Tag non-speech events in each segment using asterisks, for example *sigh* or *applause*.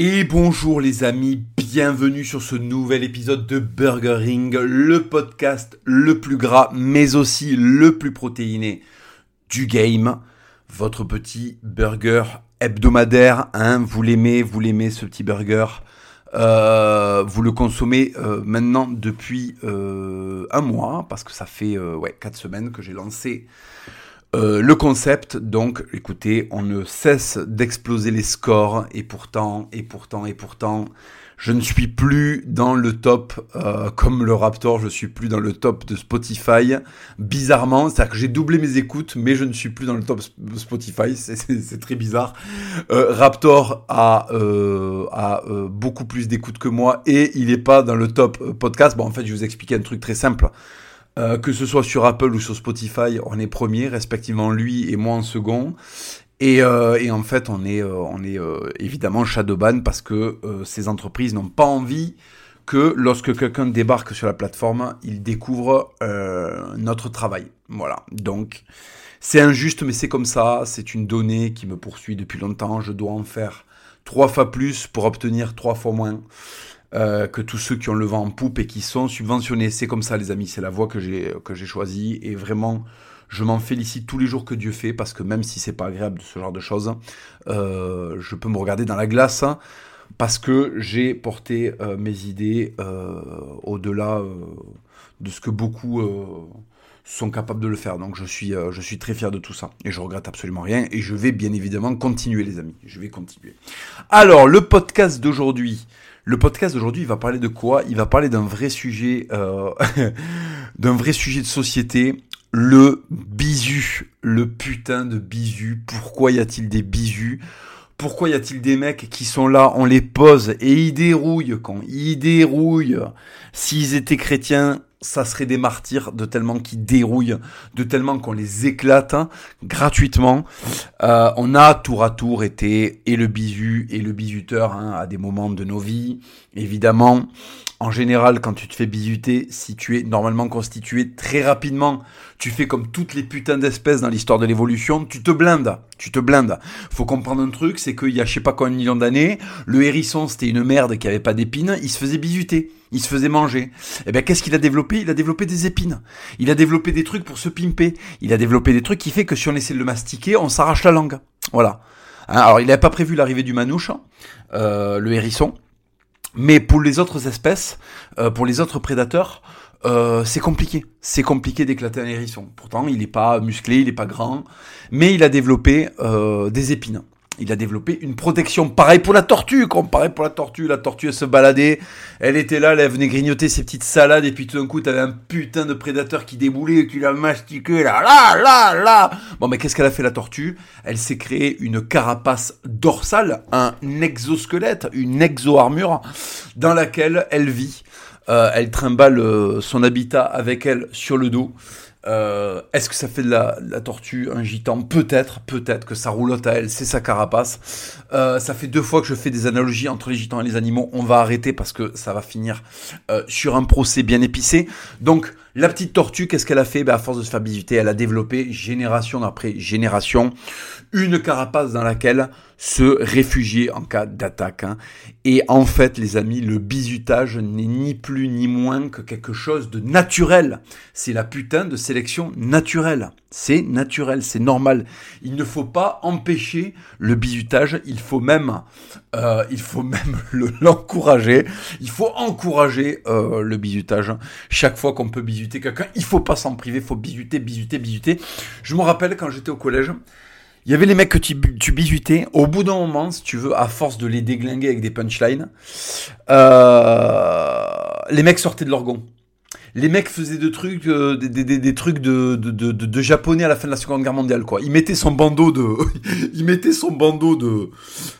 Et bonjour les amis, bienvenue sur ce nouvel épisode de Burger Ring, le podcast le plus gras mais aussi le plus protéiné du game. Votre petit burger hebdomadaire, hein, vous l'aimez, vous l'aimez ce petit burger. Euh, vous le consommez euh, maintenant depuis euh, un mois, parce que ça fait ouais, 4 semaines que j'ai lancé euh, le concept, donc, écoutez, on ne cesse d'exploser les scores et pourtant, et pourtant, et pourtant, je ne suis plus dans le top euh, comme le Raptor, je suis plus dans le top de Spotify. Bizarrement, c'est-à-dire que j'ai doublé mes écoutes, mais je ne suis plus dans le top Spotify, c'est très bizarre. Euh, Raptor a, a beaucoup plus d'écoutes que moi et il n'est pas dans le top podcast. Bon, en fait, je vais vous expliquer un truc très simple. Euh, que ce soit sur Apple ou sur Spotify, on est premier, respectivement lui et moi en second. Et, euh, en fait, on est, euh, on est évidemment shadowban parce que ces entreprises n'ont pas envie que lorsque quelqu'un débarque sur la plateforme, il découvre notre travail. Voilà. Donc, c'est injuste, mais c'est comme ça. C'est une donnée qui me poursuit depuis longtemps. Je dois en faire trois fois plus pour obtenir trois fois moins. Euh, que tous ceux qui ont le vent en poupe et qui sont subventionnés. C'est comme ça, les amis, c'est la voie que j'ai choisie et vraiment. Je m'en félicite tous les jours que Dieu fait parce que même si c'est pas agréable de ce genre de choses, euh, je peux me regarder dans la glace parce que j'ai porté euh, mes idées au-delà de ce que beaucoup sont capables de le faire. Donc je suis, je suis très fier de tout ça. Et je regrette absolument rien. Et je vais bien évidemment continuer les amis. Je vais continuer. Alors le podcast d'aujourd'hui, le podcast d'aujourd'hui, il va parler de quoi? Il va parler d'un vrai sujet, euh, *laughs* d'un vrai sujet de société, le bisu, le putain de bisu. Pourquoi y a-t-il des bisus? Pourquoi y a-t-il des mecs qui sont là, on les pose et ils dérouillent quand ils dérouillent. S'ils étaient chrétiens, ça serait des martyrs de tellement qu'ils dérouillent, de tellement qu'on les éclate hein, gratuitement. Euh, on a tour à tour été et le bisu et le bisuteur hein, à des moments de nos vies, évidemment. En général, quand tu te fais bisuter, si tu es normalement constitué très rapidement, tu fais comme toutes les putains d'espèces dans l'histoire de l'évolution, tu te blindes, tu te blindes. Faut comprendre un truc, c'est qu'il y a je sais pas combien de millions d'années, le hérisson c'était une merde qui avait pas d'épines, il se faisait bisuter, il se faisait manger. Et eh bien qu'est-ce qu'il a développé? Il a développé des épines. Il a développé des trucs pour se pimper. Il a développé des trucs qui fait que si on essaie de le mastiquer, on s'arrache la langue. Voilà. Hein, alors il n'avait pas prévu l'arrivée du manouche, euh, le hérisson. Mais pour les autres espèces, euh, pour les autres prédateurs, euh, c'est compliqué. C'est compliqué d'éclater un hérisson. Pourtant, il n'est pas musclé, il n'est pas grand, mais il a développé euh, des épines il a développé une protection. Pareil pour la tortue, comme pareil pour la tortue. La tortue, elle se baladait, elle était là, elle venait grignoter ses petites salades, et puis tout d'un coup, t'avais un putain de prédateur qui déboulait, et tu l'as mastiqué, là, là, là, là. Bon, mais qu'est-ce qu'elle a fait, la tortue? Elle s'est créée une carapace dorsale, un exosquelette, une exo-armure, dans laquelle elle vit. Euh, elle trimballe euh, son habitat avec elle sur le dos. Euh, est-ce que ça fait de la, tortue un gitan Peut-être, peut-être que ça roulotte à elle, c'est sa carapace. Euh, ça fait deux fois que je fais des analogies entre les gitans et les animaux. On va arrêter parce que ça va finir euh, sur un procès bien épicé. Donc, la petite tortue, qu'est-ce qu'elle a fait? Ben, À force de se faire elle a développé génération après génération une carapace dans laquelle se réfugier en cas d'attaque. Hein. Et en fait, les amis, le bisutage n'est ni plus ni moins que quelque chose de naturel. C'est la putain de sélection naturelle. C'est naturel, c'est normal. Il ne faut pas empêcher le bisutage, il faut même, euh, il faut même *laughs* l'encourager. il faut encourager euh, le bisutage. Chaque fois qu'on peut bisuter quelqu'un, il faut pas s'en priver, il faut bisuter, bisuter, bisuter. Je me rappelle quand j'étais au collège, il y avait les mecs que tu, tu. Au bout d'un moment, si tu veux, à force de les déglinguer avec des punchlines, euh, les mecs sortaient de leur gond les mecs faisaient des trucs, euh, des, trucs de, japonais à la fin de la Seconde Guerre mondiale, quoi. Il mettait son bandeau de, *laughs* il mettait son bandeau de,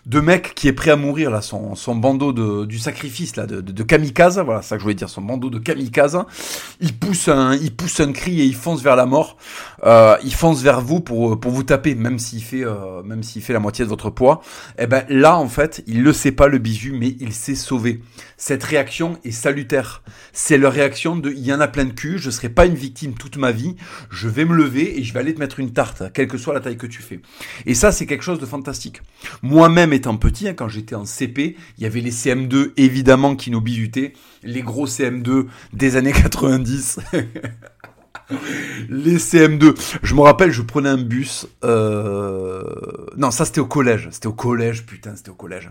de mec qui est prêt à mourir là, son, bandeau de, du sacrifice là, de, de, kamikaze, voilà, ça que je voulais dire, son bandeau de kamikaze. Il pousse un, il pousse un cri et il fonce vers la mort. Euh, il fonce vers vous pour, vous taper, même s'il fait, euh, même s'il fait la moitié de votre poids. Et eh ben là, en fait, il le sait pas le bisu, mais il s'est sauvé. Cette réaction est salutaire. C'est la réaction de il y en a plein de cul, je serai pas une victime toute ma vie, je vais me lever et je vais aller te mettre une tarte, quelle que soit la taille que tu fais. Et ça, c'est quelque chose de fantastique. Moi-même étant petit, hein, quand j'étais en CP, il y avait les CM2 évidemment qui nous bidutaient, les gros CM2 des années 90. *laughs* les CM2. Je me rappelle, je prenais un bus. Euh... Non, ça c'était au collège. C'était au collège, putain, c'était au collège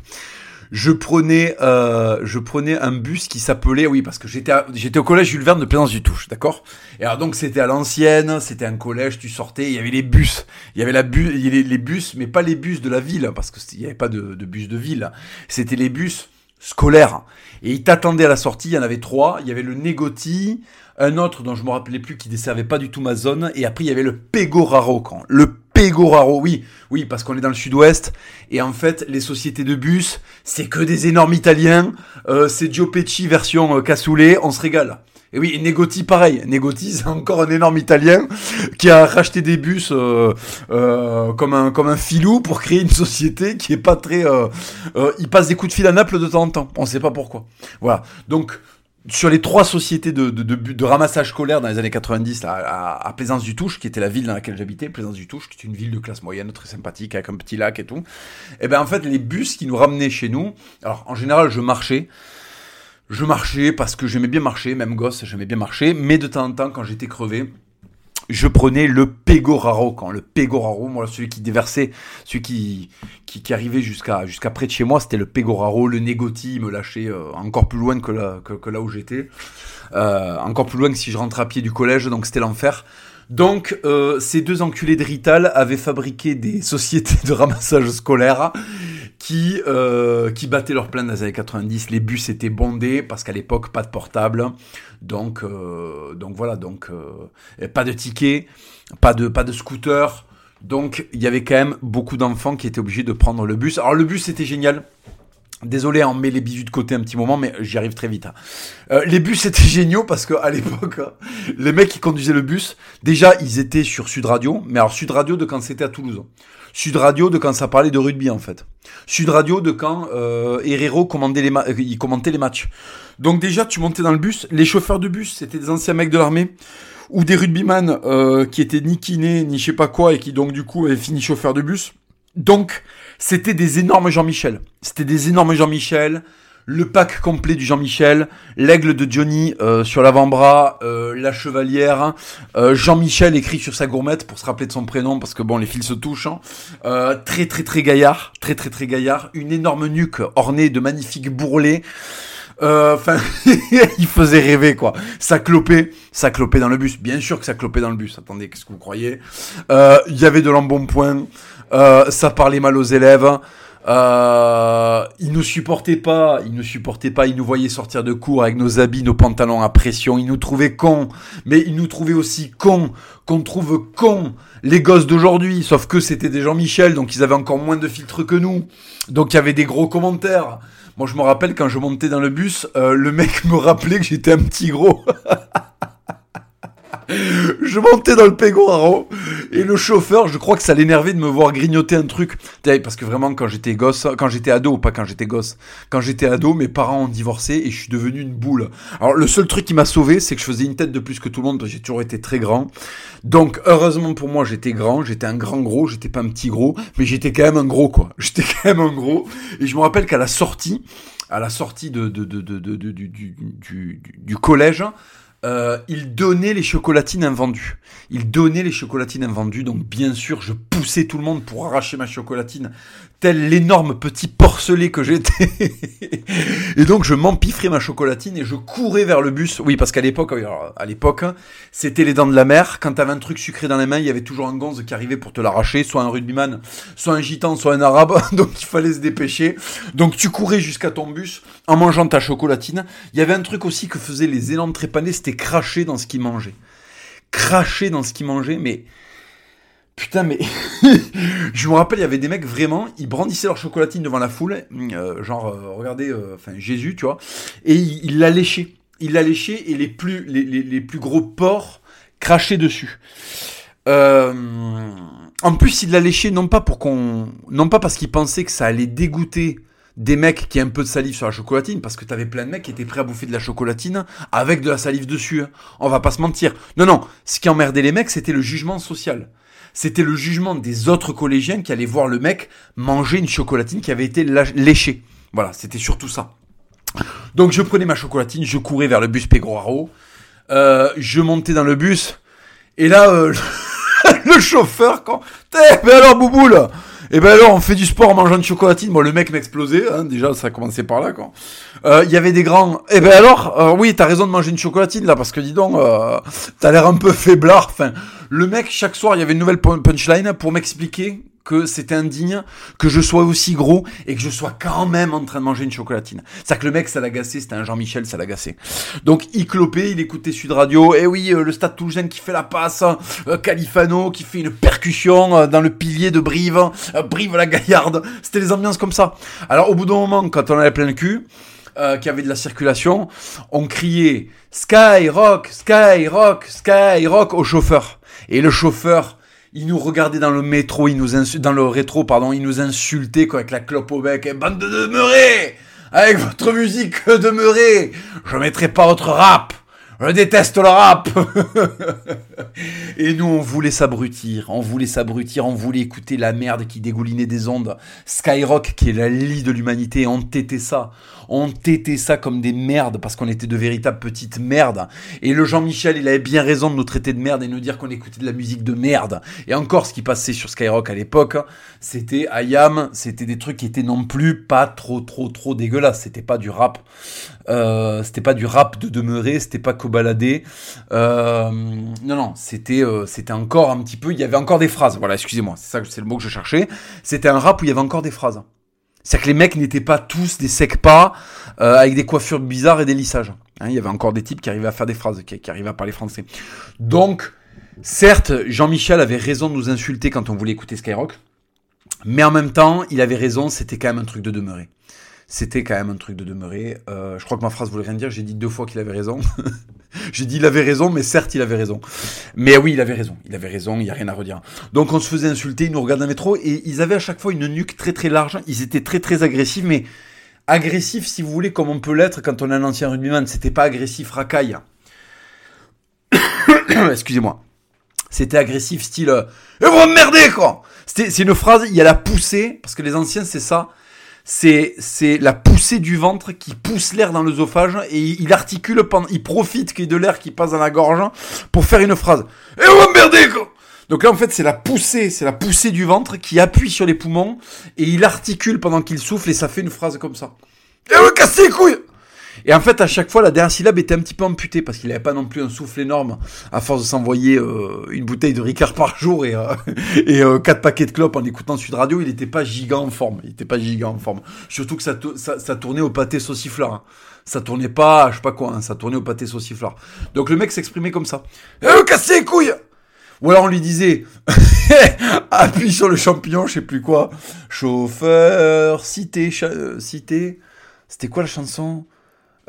je prenais, euh, je prenais un bus qui s'appelait, oui, parce que j'étais, j'étais au collège Jules Verne de Plaisance du Touche, d'accord? Et alors donc c'était à l'ancienne, c'était un collège, tu sortais, il y avait les bus, il y avait la bus, il y avait les bus, mais pas les bus de la ville, parce que il y avait pas de, de bus de ville, c'était les bus scolaires. Et ils t'attendaient à la sortie, il y en avait trois, il y avait le Négoti, un autre dont je me rappelais plus qui desservait pas du tout ma zone, et après il y avait le Pegoraro, quand le Pegoraro, oui, oui, parce qu'on est dans le sud-ouest, et en fait, les sociétés de bus, c'est que des énormes Italiens, euh, c'est Gio Pecci version euh, cassoulet, on se régale. Et oui, Negoti pareil. Negoti, *laughs* c'est encore un énorme Italien qui a racheté des bus euh, euh, comme un comme un filou pour créer une société qui est pas très. Euh, euh, il passe des coups de fil à Naples de temps en temps. On sait pas pourquoi. Voilà. Donc sur les trois sociétés de, de, de, ramassage scolaire dans les années 90 à, à, Plaisance du Touche, qui était la ville dans laquelle j'habitais, Plaisance du Touche, qui est une ville de classe moyenne très sympathique avec un petit lac et tout. Et eh ben en fait les bus qui nous ramenaient chez nous, alors en général je marchais, je marchais parce que j'aimais bien marcher, même gosse j'aimais bien marcher, mais de temps en temps quand j'étais crevé, je prenais le Pegoraro, quand le Pegoraro, moi celui qui déversait, celui qui qui, qui arrivait jusqu'à jusqu'à près de chez moi, c'était le Pegoraro, le Negoti, me lâchait euh, encore plus loin que là que, là où j'étais, euh, encore plus loin que si je rentrais à pied du collège, donc c'était l'enfer. Donc, euh, ces deux enculés de Rital avaient fabriqué des sociétés de ramassage scolaire qui, euh, qui battaient leur plein dans les années 90. Les bus étaient bondés parce qu'à l'époque, pas de portable. Donc, euh, voilà, donc euh, pas de tickets, pas de, pas scooter. Donc, il y avait quand même beaucoup d'enfants qui étaient obligés de prendre le bus. Alors, le bus, c'était génial. Désolé, on met les bisous de côté un petit moment, mais j'y arrive très vite. Hein. Les bus *laughs* étaient géniaux parce qu'à l'époque, hein, les mecs qui conduisaient le bus, déjà ils étaient sur Sud Radio, mais alors Sud Radio de quand c'était à Toulouse. Sud Radio de quand ça parlait de rugby en fait. Sud Radio de quand euh, Herrero commandait les euh, commentait les matchs. Donc déjà tu montais dans le bus, les chauffeurs de bus c'était des anciens mecs de l'armée ou des rugbyman euh, qui étaient ni kinés ni je sais pas quoi et qui donc du coup avaient fini chauffeur de bus. Donc c'était des énormes Jean-Michel. C'était des énormes Jean-Michel le pack complet du Jean-Michel, l'aigle de Johnny euh, sur l'avant-bras, euh, la chevalière, euh, Jean-Michel écrit sur sa gourmette pour se rappeler de son prénom parce que bon les fils se touchent. Hein. très très très gaillard, très très très gaillard, une énorme nuque ornée de magnifiques bourrelets. Enfin, *laughs* il faisait rêver quoi. Ça clopait, ça clopait dans le bus. Bien sûr que ça clopait dans le bus. Attendez, qu'est-ce que vous croyez? Il y avait de l'embonpoint. ça parlait mal aux élèves. Euh, il nous supportait pas, il nous supportait pas, il nous voyait sortir de cours avec nos habits, nos pantalons à pression, il nous trouvait cons, mais il nous trouvait aussi cons, qu'on trouve cons les gosses d'aujourd'hui, sauf que c'était des Jean-Michel, donc ils avaient encore moins de filtres que nous, donc il y avait des gros commentaires. Moi je me rappelle quand je montais dans le bus, euh, le mec *laughs* me rappelait que j'étais un petit gros. *laughs* *laughs* je montais dans le Pegoraro et le chauffeur, je crois que ça l'énervait de me voir grignoter un truc. Parce que vraiment, quand j'étais gosse, quand j'étais ado, pas quand j'étais gosse, quand j'étais ado, mes parents ont divorcé et je suis devenu une boule. Alors le seul truc qui m'a sauvé, c'est que je faisais une tête de plus que tout le monde parce que j'ai toujours été très grand. Donc heureusement pour moi, j'étais grand, j'étais un grand gros, j'étais pas un petit gros, mais j'étais quand même un gros quoi. *laughs* J'étais quand même un gros. Et je me rappelle qu'à la sortie, à la sortie de, du collège, euh, il donnait les chocolatines invendues. Il donnait les chocolatines invendues, donc bien sûr, je poussais tout le monde pour arracher ma chocolatine tel l'énorme petit porcelet que j'étais. *laughs* et donc je m'empiffrais ma chocolatine et je courais vers le bus. Oui, parce qu'à l'époque, à l'époque, c'était les dents de la mer. Quand t'avais un truc sucré dans les mains, il y avait toujours un gonze qui arrivait pour te l'arracher, soit un rugbyman, soit un gitan, soit un arabe. *laughs* donc il fallait se dépêcher. Donc tu courais jusqu'à ton bus en mangeant ta chocolatine. Il y avait un truc aussi que faisaient les énormes trépanés, cracher dans ce qu'ils mangeaient. Cracher dans ce qu'ils mangeaient, mais Putain, mais *laughs* je me rappelle, il y avait des mecs vraiment, ils brandissaient leur chocolatine devant la foule, euh, genre, euh, regardez, euh, enfin Jésus, tu vois, et il l'a léché. Il l'a léché et les plus, plus gros porcs crachaient dessus. en plus, il l'a léché non pas pour qu'on, non pas parce qu'il pensait que ça allait dégoûter des mecs qui aient un peu de salive sur la chocolatine, parce que t'avais plein de mecs qui étaient prêts à bouffer de la chocolatine avec de la salive dessus. Hein. On va pas se mentir. Non, non, ce qui emmerdait les mecs, c'était le jugement social. C'était le jugement des autres collégiens qui allaient voir le mec manger une chocolatine qui avait été léchée. Voilà, c'était surtout ça. Donc je prenais ma chocolatine, je courais vers le bus Pegraro, euh, je montais dans le bus, et là, euh, *laughs* le chauffeur, quand... Eh, mais alors, Bouboule Et eh ben alors, on fait du sport en mangeant de chocolatine. Bon, le mec m'explosait, hein, déjà, ça a commencé par là, quoi. Euh, il y avait des grands... Eh ben alors, euh, oui, t'as raison de manger une chocolatine, là, parce que dis donc, euh, t'as l'air un peu faiblard. Enfin, le mec, chaque soir, il y avait une nouvelle punchline pour m'expliquer que c'était indigne que je sois aussi gros et que je sois quand même en train de manger une chocolatine. C'est-à-dire que le mec, ça l'agaçait, c'était un Jean-Michel, ça l'agaçait. Donc il clopait, il écoutait Sud Radio, et oui, euh, le Stade qui fait la passe, euh, Califano qui fait une percussion euh, dans le pilier de Brive, Brive la Gaillarde, c'était des ambiances comme ça. Alors au bout d'un moment, quand on avait plein le cul, qu'il y avait de la circulation, on criait Skyrock, Skyrock, Skyrock au chauffeur. Et le chauffeur il nous regardait dans le métro, il nous dans le rétro, pardon, il nous insultait avec la clope au bec. Bande de demeurés Avec votre musique demeurée Je mettrai pas votre rap je déteste le rap *laughs* Et nous, on voulait s'abrutir, on voulait s'abrutir, on voulait écouter la merde qui dégoulinait des ondes. Skyrock, qui est la lie de l'humanité, on tétait ça. On tétait ça comme des merdes, parce qu'on était de véritables petites merdes. Et le Jean-Michel, il avait bien raison de nous traiter de merde et nous dire qu'on écoutait de la musique de merde. Et encore, ce qui passait sur Skyrock à l'époque, c'était Ayam, c'était des trucs qui étaient non plus pas trop, trop, trop dégueulasses. C'était pas du rap. Euh, c'était pas du rap de demeurer, c'était pas balader. Euh, non, non, c'était euh, c'était encore un petit peu. Il y avait encore des phrases. Voilà, excusez-moi, c'est ça, c'est le mot que je cherchais. C'était un rap où il y avait encore des phrases. C'est-à-dire que les mecs n'étaient pas tous des secs pas euh, avec des coiffures bizarres et des lissages. Hein, il y avait encore des types qui arrivaient à faire des phrases, qui, qui arrivaient à parler français. Donc, certes, Jean-Michel avait raison de nous insulter quand on voulait écouter Skyrock, mais en même temps, il avait raison, c'était quand même un truc de demeurer c'était quand même un truc de demeurer. Euh, je crois que ma phrase voulait rien dire, j'ai dit deux fois qu'il avait raison. *laughs* j'ai dit il avait raison, mais certes il avait raison. Mais oui, il avait raison, il avait raison, il n'y a rien à redire. Donc on se faisait insulter, ils nous regardaient dans métro, et ils avaient à chaque fois une nuque très très large, ils étaient très très agressifs, mais agressifs si vous voulez, comme on peut l'être quand on est un ancien rugbyman, c'était pas agressif racaille. *coughs* Excusez-moi. C'était agressif style euh, Et vous m'emmerdez quoi C'est une phrase, il y a la poussée, parce que les anciens c'est ça c'est c'est la poussée du ventre qui pousse l'air dans l'œsophage et il articule pendant, il profite qu'il y ait de l'air qui passe dans la gorge pour faire une phrase. Et on va merder quoi donc là en fait c'est la poussée, c'est la poussée du ventre qui appuie sur les poumons et il articule pendant qu'il souffle et ça fait une phrase comme ça. Et casser les couilles et en fait, à chaque fois, la dernière syllabe était un petit peu amputée parce qu'il n'avait pas non plus un souffle énorme à force de s'envoyer euh, une bouteille de Ricard par jour et, euh, *laughs* euh, quatre paquets de clopes en écoutant Sud Radio. Il n'était pas giga en forme. Il n'était pas giga en forme. Surtout que ça, tournait au pâté saucifleur. Hein. Ça tournait pas, je sais pas quoi, hein, ça tournait au pâté saucifleur. Donc le mec s'exprimait comme ça. Eh, cassez les couilles ou alors on lui disait *laughs* appuie sur le champignon, je sais plus quoi. Chauffeur, cité, cité. C'était quoi la chanson?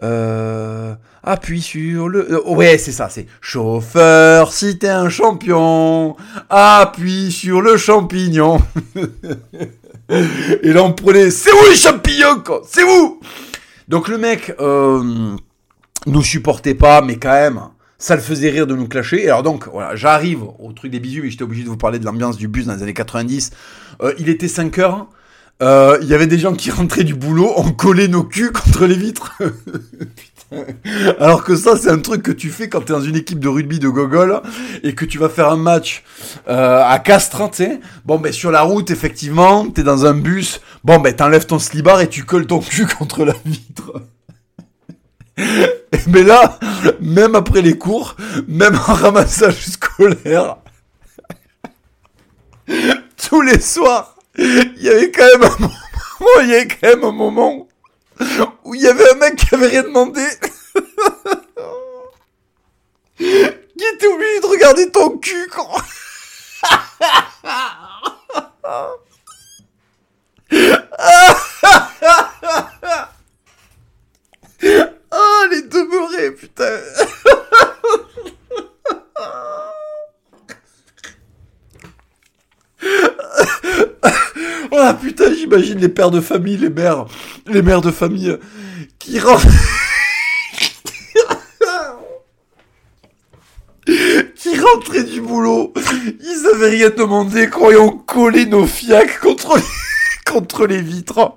Euh, appuie sur le... Euh, ouais, c'est ça, c'est chauffeur, si t'es un champion, appuie sur le champignon. *laughs* Et là, on prenait, c'est vous les champignons, c'est vous Donc le mec euh, nous supportait pas, mais quand même, ça le faisait rire de nous clasher. Alors donc, voilà, j'arrive au truc des bisous, mais j'étais obligé de vous parler de l'ambiance du bus dans les années 90. Euh, il était 5 heures. Euh, il y avait des gens qui rentraient du boulot, on collait nos culs contre les vitres. *laughs* Alors que ça, c'est un truc que tu fais quand t'es dans une équipe de rugby de gogol et que tu vas faire un match euh, à Castres, tu sais. Bon, ben sur la route, effectivement, t'es dans un bus. Bon, ben t'enlèves ton slibard et tu colles ton cul *laughs* contre la vitre. Mais là, même après les cours, même en ramassage scolaire, *laughs* tous les soirs, il y avait quand même un moment, *laughs* il y avait quand même un moment où il y avait un mec qui avait rien demandé. *laughs* qui était obligé de regarder ton cul quand... *laughs* Ah, les demeurés, putain *laughs* oh putain, j'imagine les pères de famille, les mères, les mères de famille qui rentrent. *laughs* qui rentraient du boulot. Ils avaient rien demandé quand ils ont collé nos fiacs contre les, *laughs* contre les vitres.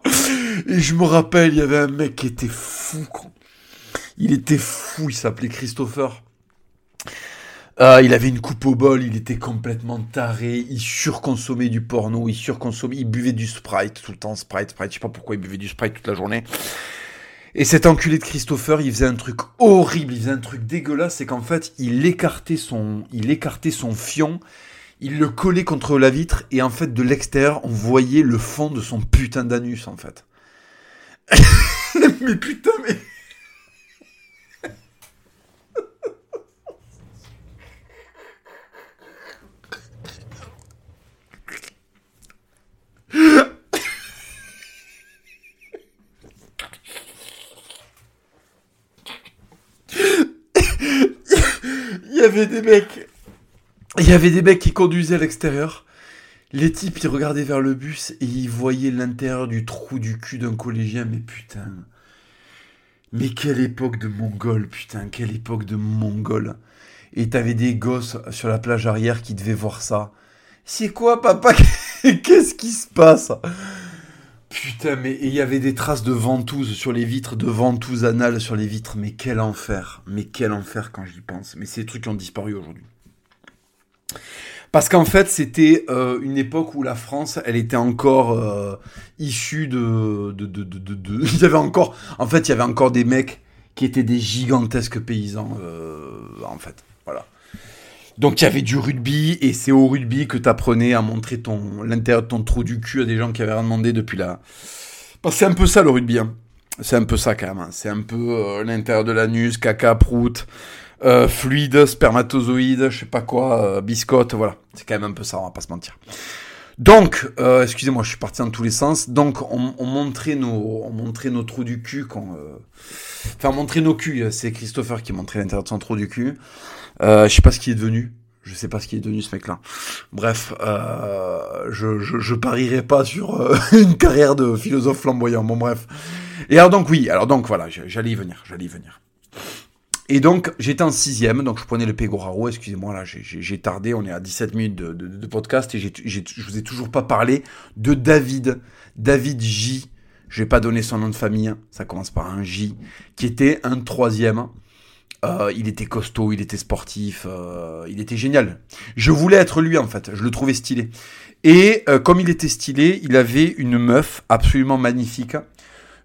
Et je me rappelle, il y avait un mec qui était fou. Il était fou, il s'appelait Christopher. Euh, il avait une coupe au bol, il était complètement taré, il surconsommait du porno, il surconsommait, il buvait du Sprite tout le temps, Sprite, Sprite, je sais pas pourquoi il buvait du Sprite toute la journée. Et cet enculé de Christopher, il faisait un truc horrible, il faisait un truc dégueulasse, c'est qu'en fait, il écartait son, il écartait son fion, il le collait contre la vitre, et en fait, de l'extérieur, on voyait le fond de son putain d'anus, en fait. *laughs* mais putain, mais... Il Il y avait des mecs qui conduisaient à l'extérieur. Les types, ils regardaient vers le bus et ils voyaient l'intérieur du trou du cul d'un collégien. Mais putain. Mais quelle époque de mongol, putain. Quelle époque de mongol. Et t'avais des gosses sur la plage arrière qui devaient voir ça. C'est quoi, papa? *laughs* Qu'est-ce qui se passe? Putain, mais il y avait des traces de ventouses sur les vitres, de ventouses anales sur les vitres. Mais quel enfer. Mais quel enfer quand j'y pense. Mais ces trucs ont disparu aujourd'hui. Parce qu'en fait, c'était euh, une époque où la France, elle était encore euh, issue de *laughs* Il y avait encore... En fait, il y avait encore des mecs qui étaient des gigantesques paysans, euh, en fait. Donc il y avait du rugby et c'est au rugby que tu apprenais à montrer ton l'intérieur de ton trou du cul à des gens qui avaient rien demandé depuis là. Parce que c'est un peu ça le rugby. Hein. C'est un peu ça quand même. Hein. C'est un peu euh, l'intérieur de l'anus, caca, prout, euh, fluide, spermatozoïde, je sais pas quoi, euh, biscotte, voilà. C'est quand même un peu ça, on va pas se mentir. Donc, euh, excusez-moi, je suis parti dans tous les sens. Donc, on, on montrait nos, on montrait nos trous du cul quand, euh, enfin, on montrait nos culs. C'est Christopher qui montrait l'intérieur de son trou du cul. Euh, je sais pas ce qui est devenu. Je sais pas ce qui est devenu ce mec-là. Bref, euh, je, je, je parierai pas sur euh, *laughs* une carrière de philosophe flamboyant. Bon, bref. Et alors donc oui, alors donc voilà, j'allais y venir, j'allais y venir. Et donc j'étais en sixième, donc je prenais le Pégoraro. Excusez-moi là, j'ai tardé. On est à 17 minutes de, podcast et j'ai, je vous ai toujours pas parlé de David, David J. Je vais pas donner son nom de famille, ça commence par un J, qui était un troisième euh, il était costaud, il était sportif, euh, il était génial. Je voulais être lui en fait, je le trouvais stylé. Et euh, comme il était stylé, il avait une meuf absolument magnifique,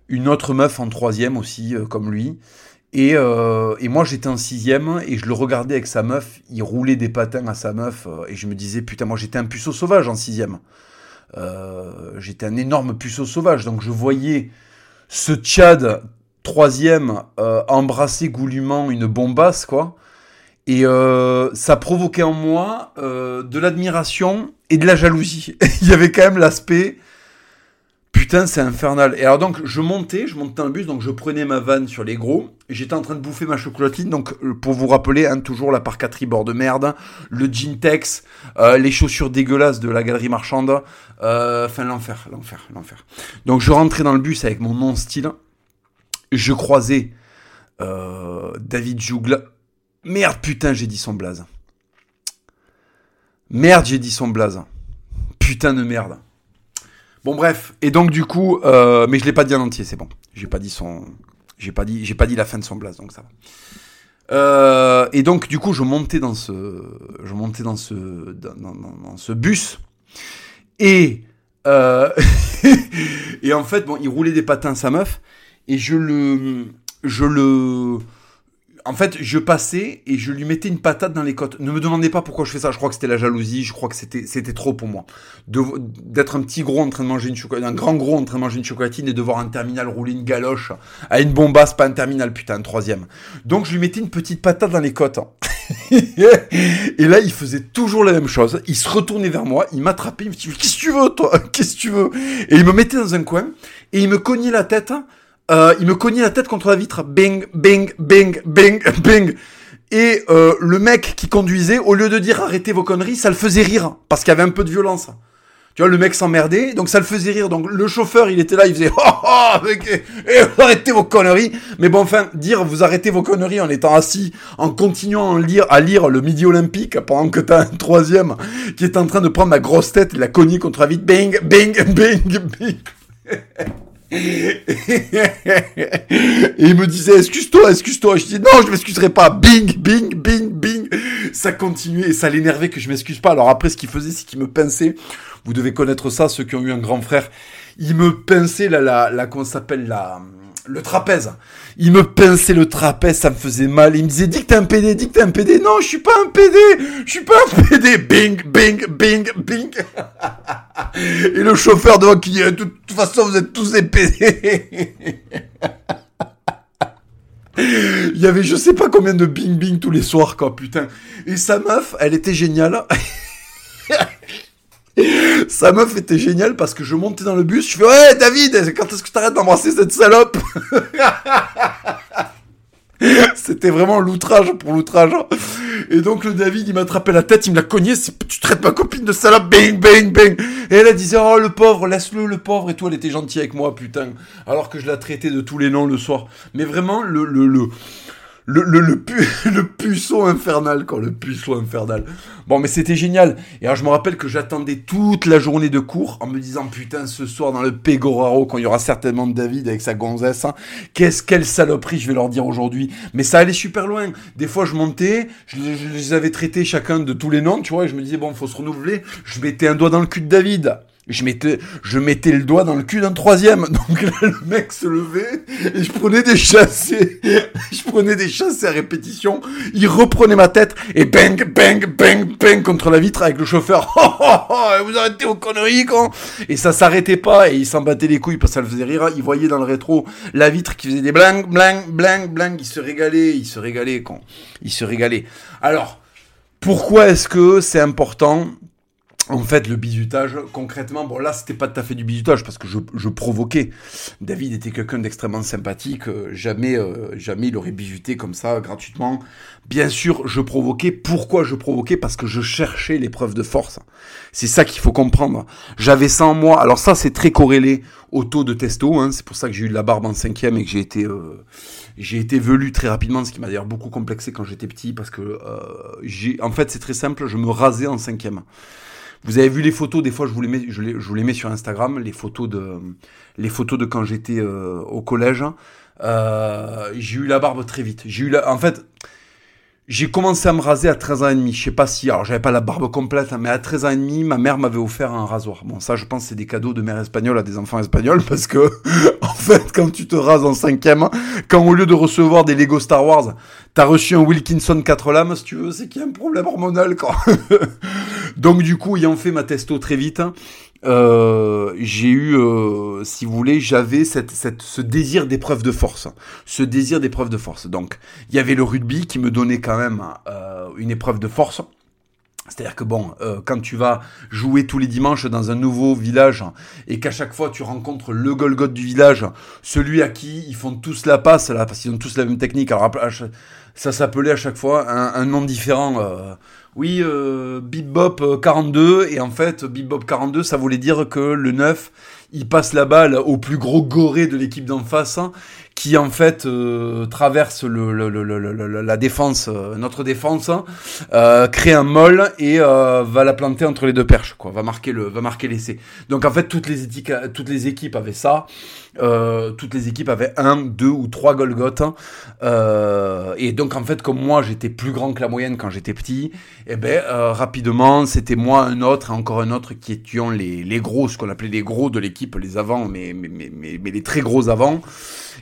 une autre meuf en troisième aussi, comme lui. Et, euh, et moi j'étais en sixième et je le regardais avec sa meuf, il roulait des patins à sa meuf euh, et je me disais putain moi j'étais un puceau sauvage en sixième. j'étais un énorme puceau sauvage donc je voyais ce Tchad troisième euh, embrasser goulûment une bombasse, quoi. Et euh, ça provoquait en moi euh, de l'admiration et de la jalousie. *laughs* Il y avait quand même l'aspect putain, c'est infernal. Et alors donc je montais, je montais dans le bus, donc je prenais ma vanne sur les gros. J'étais en train de bouffer ma chocolatine, donc euh, pour vous rappeler, hein, toujours la parcaterie bord de merde, le jean tex, euh, les chaussures dégueulasses de la galerie marchande, euh, enfin l'enfer, l'enfer, l'enfer. Donc je rentrais dans le bus avec mon non style je croisais David Jougle. Merde, putain, j'ai dit son blaze. Merde, j'ai dit son blaze. Putain de merde. Bon bref, et donc du coup, euh, mais je l'ai pas dit en entier, c'est bon. J'ai pas dit son, j'ai pas dit, j'ai pas dit la fin de son blaze, donc ça va. Euh, et donc du coup, je montais dans ce, je montais dans ce, dans ce bus et euh, *laughs* et en fait, bon, il roulait des patins sa meuf et je le, je le, en fait, je passais et je lui mettais une patate dans les côtes. Ne me demandez pas pourquoi je fais ça. Je crois que c'était la jalousie. Je crois que c'était, c'était trop pour moi. D'être un petit gros en train de manger une chocolatine, un grand gros en train de manger une chocolatine et de voir un terminal rouler une galoche à une bombasse, pas un terminal, putain, un troisième. Donc, je lui mettais une petite patate dans les côtes. *laughs* et là, il faisait toujours la même chose. Il se retournait vers moi, il m'attrapait, il me dit, qu'est-ce que tu veux, toi? Qu'est-ce que tu veux? Et il me mettait dans un coin et il me cognait la tête euh, il me cognait la tête contre la vitre. Bing, bing, bing, bing, *laughs* bing. Et euh, le mec qui conduisait, au lieu de dire arrêtez vos conneries, ça le faisait rire parce qu'il y avait un peu de violence. Tu vois, le mec s'emmerdait, donc ça le faisait rire. Donc le chauffeur, il était là, il faisait *laughs* oh, oh eh, arrêtez vos conneries. Mais bon, enfin, dire vous arrêtez vos conneries en étant assis, en continuant à lire, à lire le Midi Olympique pendant que t'as un troisième qui est en train de prendre ma grosse tête et la cogner contre la vitre, bing, bing, *laughs* bing, bing. Et il me disait excuse-toi, excuse-toi. Je dis non, je m'excuserai pas. Bing, bing, bing, bing. Ça continuait et ça l'énervait que je m'excuse pas. Alors après, ce qu'il faisait, c'est qu'il me pinçait. Vous devez connaître ça, ceux qui ont eu un grand frère. Il me pinçait la, la, la comment s'appelle la le trapèze. Il me pinçait le trapèze, ça me faisait mal. Il me disait, dis que t'es un PD, dis que t'es un PD. Non, je suis pas un PD, je suis pas un PD. Bing, bing, bing, bing. Et le chauffeur devant qui dit, de toute façon, vous êtes tous des PD. Il y avait je sais pas combien de bing bing tous les soirs, quoi, putain. Et sa meuf, elle était géniale. *laughs* *laughs* Sa meuf était géniale parce que je montais dans le bus, je fais ouais David, quand est-ce que t'arrêtes d'embrasser cette salope? *laughs* C'était vraiment l'outrage pour l'outrage. Et donc le David, il m'attrapait la tête, il me l'a cogné, tu traites ma copine de salope, bing, bing, bing. Et elle, elle disait, oh le pauvre, laisse-le, le pauvre, et toi, elle était gentille avec moi, putain. Alors que je la traitais de tous les noms le soir. Mais vraiment, le, le, le, le, le, le, *laughs* le puceau infernal, quoi, le puceau infernal. Bon, mais c'était génial. Et alors, je me rappelle que j'attendais toute la journée de cours en me disant, putain, ce soir dans le Pegoraro, quand il y aura certainement David avec sa gonzesse, hein, qu'est-ce quelle saloperie je vais leur dire aujourd'hui. Mais ça allait super loin. Des fois, je montais, je, je, les avais traités chacun de tous les noms, tu vois, et je me disais, bon, faut se renouveler. Je mettais un doigt dans le cul de David je mettais, le doigt dans le cul d'un troisième. *laughs* Donc là, le mec se levait et je prenais des chassés. *laughs* je prenais des chassés à répétition. Il reprenait ma tête et bang, bang, bang, bang contre la vitre avec le chauffeur. *laughs* Oh, oh, oh, vous arrêtez vos conneries, quand Et ça s'arrêtait pas et il s'en battait les couilles parce que ça le faisait rire. Il voyait dans le rétro la vitre qui faisait des blang, blang, blang, blang. Il se régalait, il se régalait, quand Il se régalait. Alors, pourquoi est-ce que c'est important en fait, le bizutage, concrètement, bon là, c'était pas tout à fait du bizutage parce que je, je provoquais. David était quelqu'un d'extrêmement sympathique. Euh, jamais, euh, jamais il aurait bizuté comme ça gratuitement. Bien sûr, je provoquais. Pourquoi je provoquais? Parce que je cherchais l'épreuve de force. C'est ça qu'il faut comprendre. J'avais ça en moi. Alors ça, c'est très corrélé au taux de testo. Hein. C'est pour ça que j'ai eu de la barbe en cinquième et que j'ai été, euh, j'ai été velu très rapidement, ce qui m'a d'ailleurs beaucoup complexé quand j'étais petit parce que j'ai, en fait, c'est très simple. Je me rasais en cinquième. Vous avez vu les photos, des fois je vous les mets, je, vous les mets sur Instagram, les photos de, les photos de quand j'étais euh, au collège. Euh, j'ai eu la barbe très vite. J'ai eu la, en fait, j'ai commencé à me raser à 13 ans et demi. Je sais pas si, alors j'avais pas la barbe complète, hein, mais à 13 ans et demi, ma mère m'avait offert un rasoir. Bon, ça, je pense, c'est des cadeaux de mère espagnole à des enfants espagnols *laughs* parce que, en fait, quand tu te rases en cinquième, quand au lieu de recevoir des Lego Star Wars, t'as reçu un Wilkinson 4 lames, si tu veux, c'est qu'il y a un problème hormonal, quoi. *laughs* Donc, du coup, ayant fait ma testo très vite, euh, j'ai eu, euh, si vous voulez, j'avais cette, ce désir d'épreuve de force. Ce désir d'épreuve de force. Donc, il y avait le rugby qui me donnait quand même euh, une épreuve de force. C'est-à-dire que bon, quand tu vas jouer tous les dimanches dans un nouveau village et qu'à chaque fois tu rencontres le Golgoth du village, celui à qui ils font tous la passe là, parce qu'ils ont tous la même technique. Alors ça s'appelait à chaque fois un, nom différent. Oui, euh, Bebop 42, euh, et en fait, Bebop 42, ça voulait dire que le 9, il passe la balle au plus gros goré de l'équipe d'en face, hein, qui en fait euh, traverse la défense, euh, notre défense, hein, crée un molle et va la planter entre les deux perches, quoi, va marquer le, va marquer l'essai. Donc en fait, toutes les, toutes les équipes avaient ça. Euh, toutes les équipes avaient un, deux ou trois Golgoth. Euh, et donc en fait, comme moi j'étais plus grand que la moyenne quand j'étais petit, et eh ben euh, rapidement c'était moi un autre encore un autre qui étions les, les gros, ce qu'on appelait les gros de l'équipe, les avants, mais, mais, mais, mais, les très gros avants.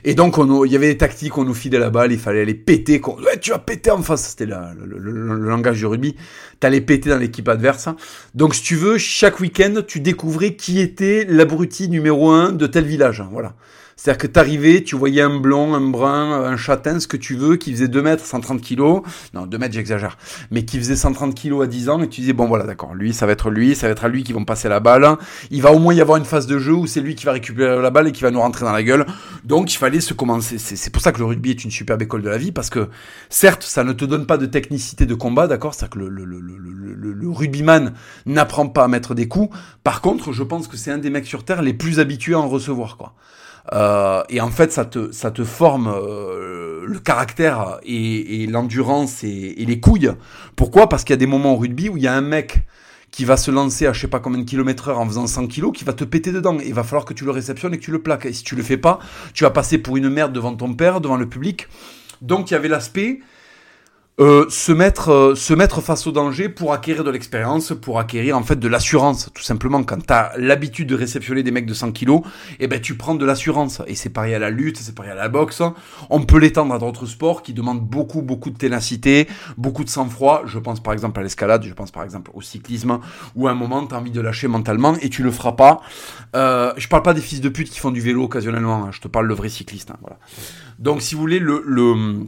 Et donc il y avait des tactiques, on nous filait la balle, il fallait aller péter. Ouais, tu vas péter en face, c'était le, le, le, langage du rugby. T'allais péter dans l'équipe adverse. Donc si tu veux, chaque week-end tu découvrais qui était l'abruti numéro un de tel village. Voilà. C'est-à-dire que t'arrivais, tu voyais un blond, un brun, un châtain, ce que tu veux, qui faisait 2 mètres, 130 kilos. Non, 2 mètres, j'exagère. Mais qui faisait 130 kilos à 10 ans, et tu disais, bon voilà, d'accord, lui, ça va être lui, ça va être à lui qui vont passer la balle. Il va au moins y avoir une phase de jeu où c'est lui qui va récupérer la balle et qui va nous rentrer dans la gueule. Donc, il fallait se commencer. C'est pour ça que le rugby est une superbe école de la vie, parce que, certes, ça ne te donne pas de technicité de combat, d'accord? C'est-à-dire que le, le, le, le, le rugbyman n'apprend pas à mettre des coups. Par contre, je pense que c'est un des mecs sur Terre les plus habitués à en recevoir, quoi. Euh, et en fait, ça te, ça te forme euh, le caractère et, et l'endurance et, et, les couilles. Pourquoi? Parce qu'il y a des moments au rugby où il y a un mec qui va se lancer à je sais pas combien de kilomètres heure en faisant 100 kilos, qui va te péter dedans. Et il va falloir que tu le réceptionnes et que tu le plaques. Et si tu le fais pas, tu vas passer pour une merde devant ton père, devant le public. Donc il y avait l'aspect euh, se mettre euh, se mettre face au danger pour acquérir de l'expérience, pour acquérir en fait de l'assurance, tout simplement. Quand tu as l'habitude de réceptionner des mecs de 100 kilos, eh ben tu prends de l'assurance. Et c'est pareil à la lutte, c'est pareil à la boxe. On peut l'étendre à d'autres sports qui demandent beaucoup beaucoup de ténacité, beaucoup de sang-froid. Je pense par exemple à l'escalade, je pense par exemple au cyclisme, où à un moment tu as envie de lâcher mentalement et tu le feras pas. Euh, je parle pas des fils de pute qui font du vélo occasionnellement. Hein. Je te parle le vrai cycliste. Hein, voilà. Donc si vous voulez le, le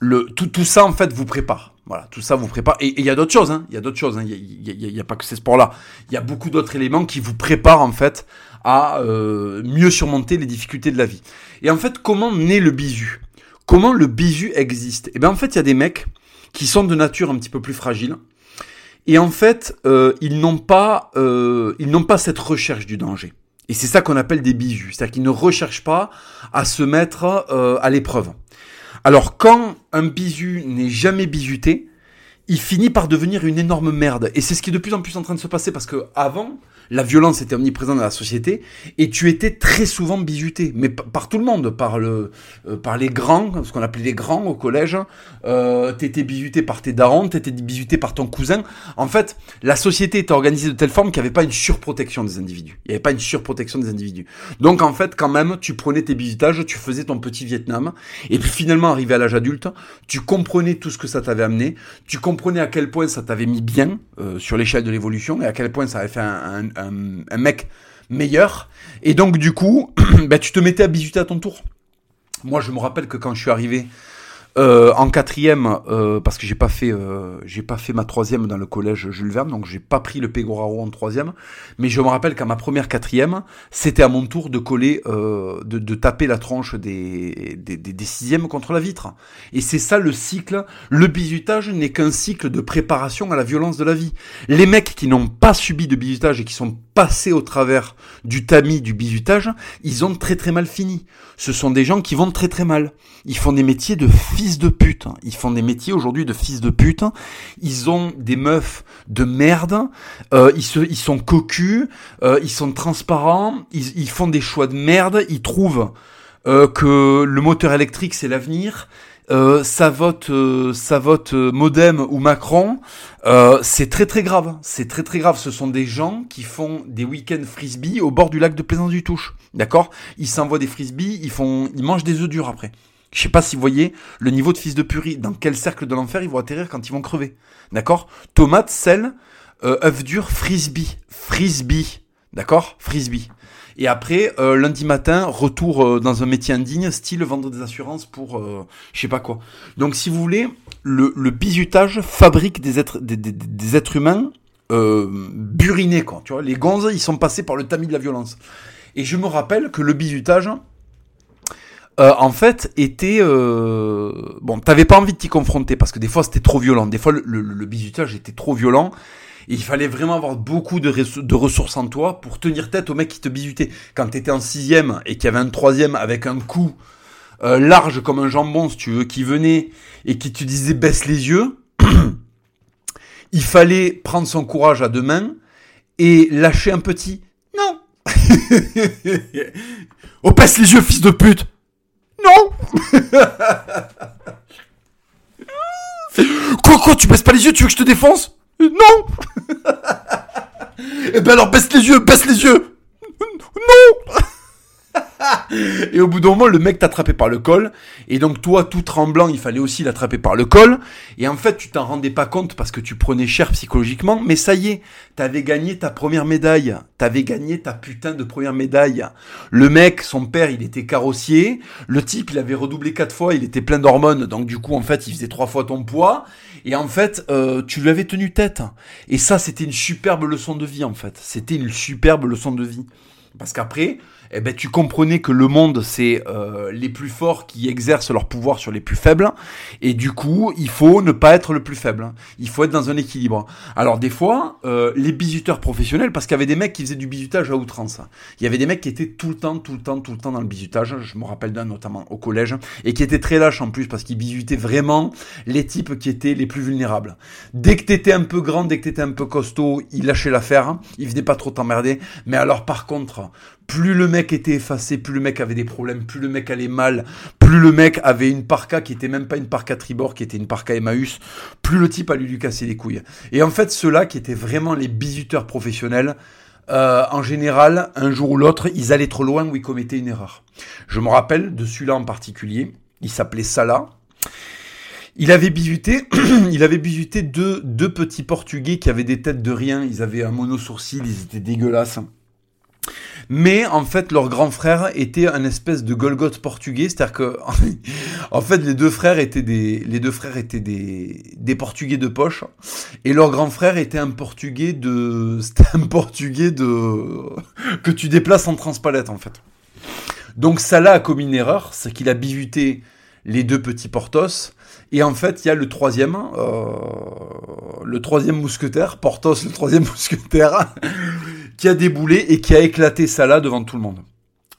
le, tout, tout ça en fait vous prépare. Voilà, tout ça vous prépare. Et il y a d'autres choses, hein. Il y a d'autres choses. Hein. Il n'y a, a, pas que ces sports-là. Il y a beaucoup d'autres éléments qui vous préparent en fait à euh, mieux surmonter les difficultés de la vie. Et en fait, comment naît le bisu? Comment le bisu existe? Eh bien, en fait, il y a des mecs qui sont de nature un petit peu plus fragile. Et en fait, euh, ils n'ont pas, euh, ils n'ont pas cette recherche du danger. Et c'est ça qu'on appelle des bisus. C'est-à-dire qu'ils ne recherchent pas à se mettre à l'épreuve. Alors quand un bisu n'est jamais bisuté, il finit par devenir une énorme merde. Et c'est ce qui est de plus en plus en train de se passer parce que avant, la violence était omniprésente dans la société et tu étais très souvent bisuté, mais par tout le monde, par le, euh, par les grands, ce qu'on appelait les grands au collège. Euh, t'étais bisuté par tes darons, t'étais bisuté par ton cousin. En fait, la société était organisée de telle forme qu'il n'y avait pas une surprotection des individus. Il n'y avait pas une surprotection des individus. Donc en fait, quand même, tu prenais tes bisutages, tu faisais ton petit Vietnam, et puis finalement, arrivé à l'âge adulte, tu comprenais tout ce que ça t'avait amené, tu comprenais à quel point ça t'avait mis bien euh, sur l'échelle de l'évolution et à quel point ça avait fait un, un, un, mec meilleur. Et donc du coup, *clears throat* bah, tu te mettais à bisuter à ton tour. Moi, je me rappelle que quand je suis arrivé euh, en quatrième, euh, parce que j'ai pas fait, euh, j'ai pas fait ma troisième dans le collège Jules Verne, donc j'ai pas pris le Pégoraro en troisième. Mais je me rappelle qu'à ma première quatrième, c'était à mon tour de coller, de, de, taper la tronche des, des, des, sixièmes contre la vitre. Et c'est ça le cycle. Le bizutage n'est qu'un cycle de préparation à la violence de la vie. Les mecs qui n'ont pas subi de bizutage et qui sont passés au travers du tamis du bizutage, ils ont très très mal fini. Ce sont des gens qui vont très très mal. Ils font des métiers de fils de pute. Ils font des métiers aujourd'hui de fils de pute. Ils ont des meufs de merde. Euh, ils, se, ils sont cocus. Euh, ils sont transparents. Ils, ils, font des choix de merde. Ils trouvent euh, que le moteur électrique c'est l'avenir. Euh, ça vote, euh, ça vote euh, Modem ou Macron, euh, c'est très très grave. C'est très très grave. Ce sont des gens qui font des week-ends frisbee au bord du lac de Plaisance du Touche. D'accord? Ils s'envoient des frisbees, ils font, ils mangent des œufs durs après. Je sais pas si vous voyez le niveau de fils de purée, dans quel cercle de l'enfer ils vont atterrir quand ils vont crever. D'accord? Tomate, sel, euh, œufs durs, frisbee. Frisbee. D'accord? Frisbee. Et après, euh, lundi matin, retour euh, dans un métier indigne, style vendre des assurances pour euh, je sais pas quoi. Donc si vous voulez, le, le bizutage fabrique des êtres, des, êtres humains burinés, quoi. Tu vois, les gonzes, ils sont passés par le tamis de la violence. Et je me rappelle que le bizutage, euh, en fait, était euh... bon. T'avais pas envie de t'y confronter parce que des fois c'était trop violent. Des fois le, le, le bizutage était trop violent. Et il fallait vraiment avoir beaucoup de, de, ressources en toi pour tenir tête au mec qui te bizutait. Quand t'étais en sixième et qu'il y avait un troisième avec un coup euh, large comme un jambon, si tu veux, qui venait et qui te disait baisse les yeux, *clears throat* il fallait prendre son courage à deux mains et lâcher un petit non. *laughs* oh baisse les yeux, fils de pute. Non *laughs* Quoi, quoi, tu baisses pas les yeux, tu veux que je te défonce? Non. Eh ben alors baisse les yeux, baisse les yeux. Non *laughs* Et au bout d'un moment, le mec t'attrapait par le col. Et donc toi, tout tremblant, il fallait aussi l'attraper par le col. Et en fait, tu t'en rendais pas compte parce que tu prenais cher psychologiquement. Mais ça y est, t'avais gagné ta première médaille. T'avais gagné ta putain de première médaille. Le mec, son père, il était carrossier. Le type, il avait redoublé quatre fois. Il était plein d'hormones. Donc du coup, en fait, il faisait trois fois ton poids. Et en fait, euh, tu lui avais tenu tête. Et ça, c'était une superbe leçon de vie, en fait. C'était une superbe leçon de vie. Parce qu'après, eh ben, tu comprenais que le monde, c'est euh, les plus forts qui exercent leur pouvoir sur les plus faibles. Et du coup, il faut ne pas être le plus faible. Il faut être dans un équilibre. Alors des fois, euh, les bisuteurs professionnels, parce qu'il y avait des mecs qui faisaient du bisutage à outrance. Il y avait des mecs qui étaient tout le temps, tout le temps, tout le temps dans le bisutage. Je me rappelle d'un notamment au collège. Et qui étaient très lâches en plus, parce qu'ils bisutaient vraiment les types qui étaient les plus vulnérables. Dès que t'étais un peu grand, dès que t'étais un peu costaud, ils lâchaient l'affaire. Ils venaient pas trop t'emmerder. Mais alors par contre, plus le mec était effacé, plus le mec avait des problèmes, plus le mec allait mal, plus le mec avait une parka qui était même pas une parka tribord, qui était une parka Emmaüs, plus le type allait lui casser les couilles. Et en fait, ceux-là qui étaient vraiment les bisuteurs professionnels, euh, en général, un jour ou l'autre, ils allaient trop loin ou ils commettaient une erreur. Je me rappelle de celui-là en particulier, il s'appelait Salah. Il avait bisuté, *clears throat* il avait bisuté deux, deux petits Portugais qui avaient des têtes de rien, ils avaient un mono sourcil, ils étaient dégueulasses. Mais en fait, leur grand frère était un espèce de Golgoth portugais, c'est-à-dire que *laughs* en fait, les deux frères étaient des les deux frères étaient des des portugais de poche et leur grand frère était un portugais de *laughs* c'était un portugais de *laughs* que tu déplaces en transpalette en fait. Donc Salah a commis une erreur, c'est qu'il a bivuté les deux petits Portos. Et en fait, il y a le troisième, euh, le troisième mousquetaire, Portos, le troisième mousquetaire, qui a déboulé et qui a éclaté Salah devant tout le monde.